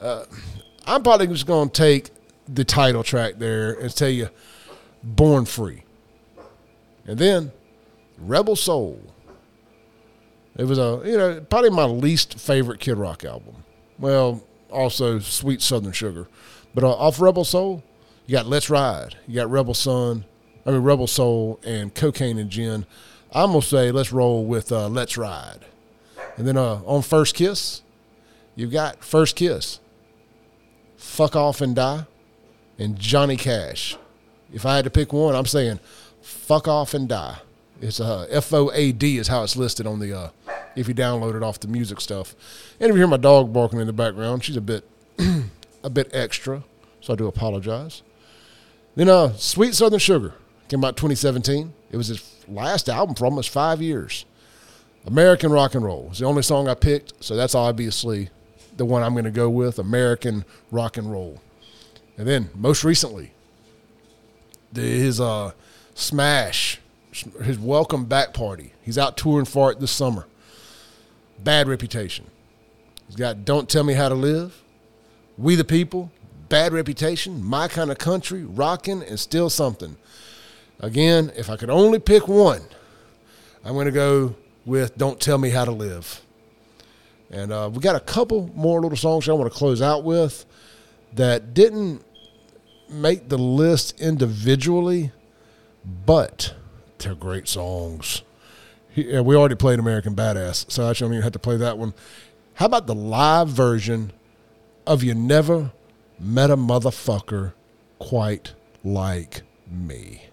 Uh, I'm probably just going to take the title track there and tell you Born Free. And then Rebel Soul. It was a, you know, probably my least favorite Kid Rock album. Well, also Sweet Southern Sugar. But uh, off Rebel Soul, you got Let's Ride. You got Rebel Sun, I mean, Rebel Soul and Cocaine and Gin. I'm going to say let's roll with uh, Let's Ride. And then uh, on First Kiss, you've got First Kiss, Fuck Off and Die, and Johnny Cash. If I had to pick one, I'm saying Fuck Off and Die. It's uh, F O A D is how it's listed on the uh, if you download it off the music stuff. And if you hear my dog barking in the background, she's a bit a bit extra, so I do apologize. Then uh, Sweet Southern Sugar came out 2017. It was his last album for almost five years. American Rock and Roll is the only song I picked, so that's obviously the one I'm going to go with. American Rock and Roll. And then most recently, the, his uh, smash, his welcome back party. He's out touring for it this summer. Bad reputation. He's got Don't Tell Me How to Live, We the People, Bad Reputation, My Kind of Country, Rockin', and Still Something. Again, if I could only pick one, I'm going to go with Don't Tell Me How to Live. And uh, we got a couple more little songs I want to close out with that didn't make the list individually, but they're great songs. He- we already played American Badass, so I don't even have to play that one. How about the live version of You Never Met a Motherfucker Quite Like Me?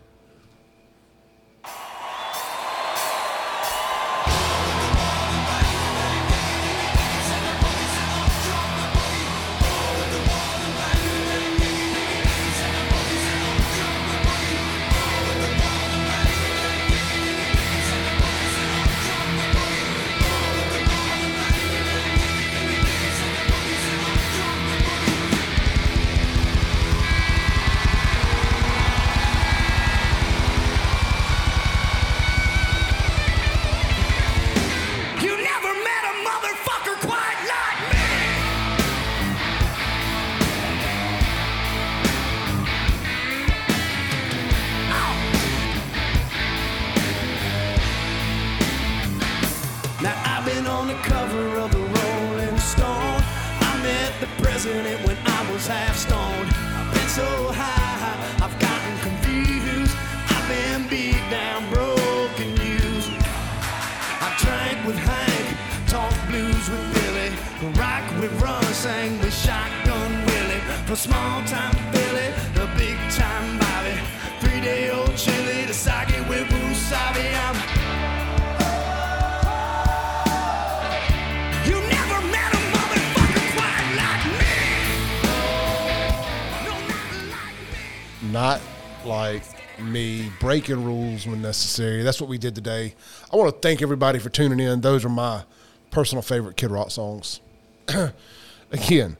Rules when necessary. That's what we did today. I want to thank everybody for tuning in. Those are my personal favorite Kid Rock songs. Again,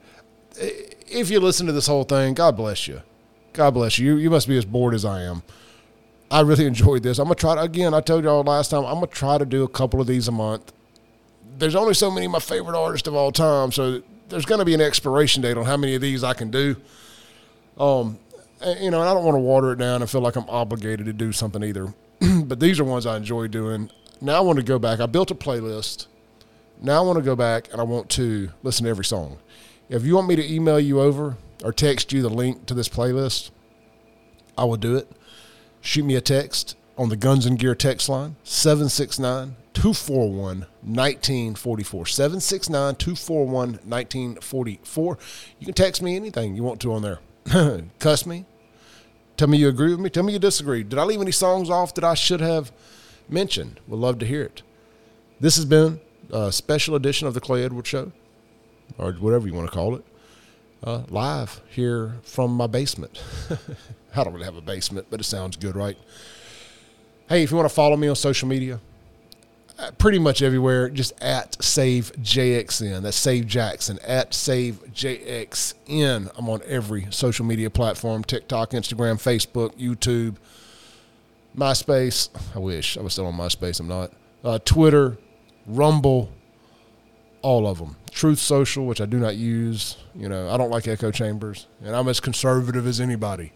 if you listen to this whole thing, God bless you. God bless you. You, you must be as bored as I am. I really enjoyed this. I'm gonna try to again. I told y'all last time. I'm gonna try to do a couple of these a month. There's only so many of my favorite artists of all time, so there's gonna be an expiration date on how many of these I can do. Um, you know, and I don't want to water it down and feel like I'm obligated to do something either. but these are ones I enjoy doing. Now I want to go back. I built a playlist. Now I want to go back and I want to listen to every song. If you want me to email you over or text you the link to this playlist, I will do it. Shoot me a text on the Guns and Gear text line 769 241 1944. 769 241 1944. You can text me anything you want to on there. Cuss me. Tell me you agree with me. Tell me you disagree. Did I leave any songs off that I should have mentioned? Would love to hear it. This has been a special edition of the Clay Edwards Show, or whatever you want to call it, uh, live here from my basement. I don't really have a basement, but it sounds good, right? Hey, if you want to follow me on social media, pretty much everywhere, just at Save JXN. That's Save Jackson at Save JXN. I'm on every social media platform TikTok, Instagram, Facebook, YouTube, MySpace. I wish I was still on MySpace. I'm not. Uh, Twitter, Rumble, all of them. Truth Social, which I do not use. You know, I don't like echo chambers, and I'm as conservative as anybody.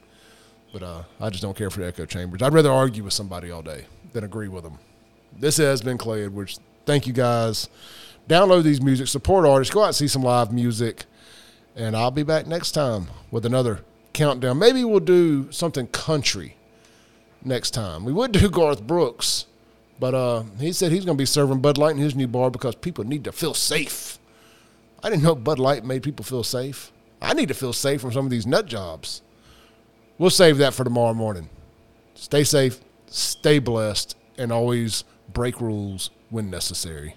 But uh, I just don't care for the echo chambers. I'd rather argue with somebody all day than agree with them. This has been Clay Edwards. Thank you guys. Download these music, support artists, go out and see some live music. And I'll be back next time with another countdown. Maybe we'll do something country next time. We would do Garth Brooks, but uh, he said he's going to be serving Bud Light in his new bar because people need to feel safe. I didn't know Bud Light made people feel safe. I need to feel safe from some of these nut jobs. We'll save that for tomorrow morning. Stay safe, stay blessed, and always break rules when necessary.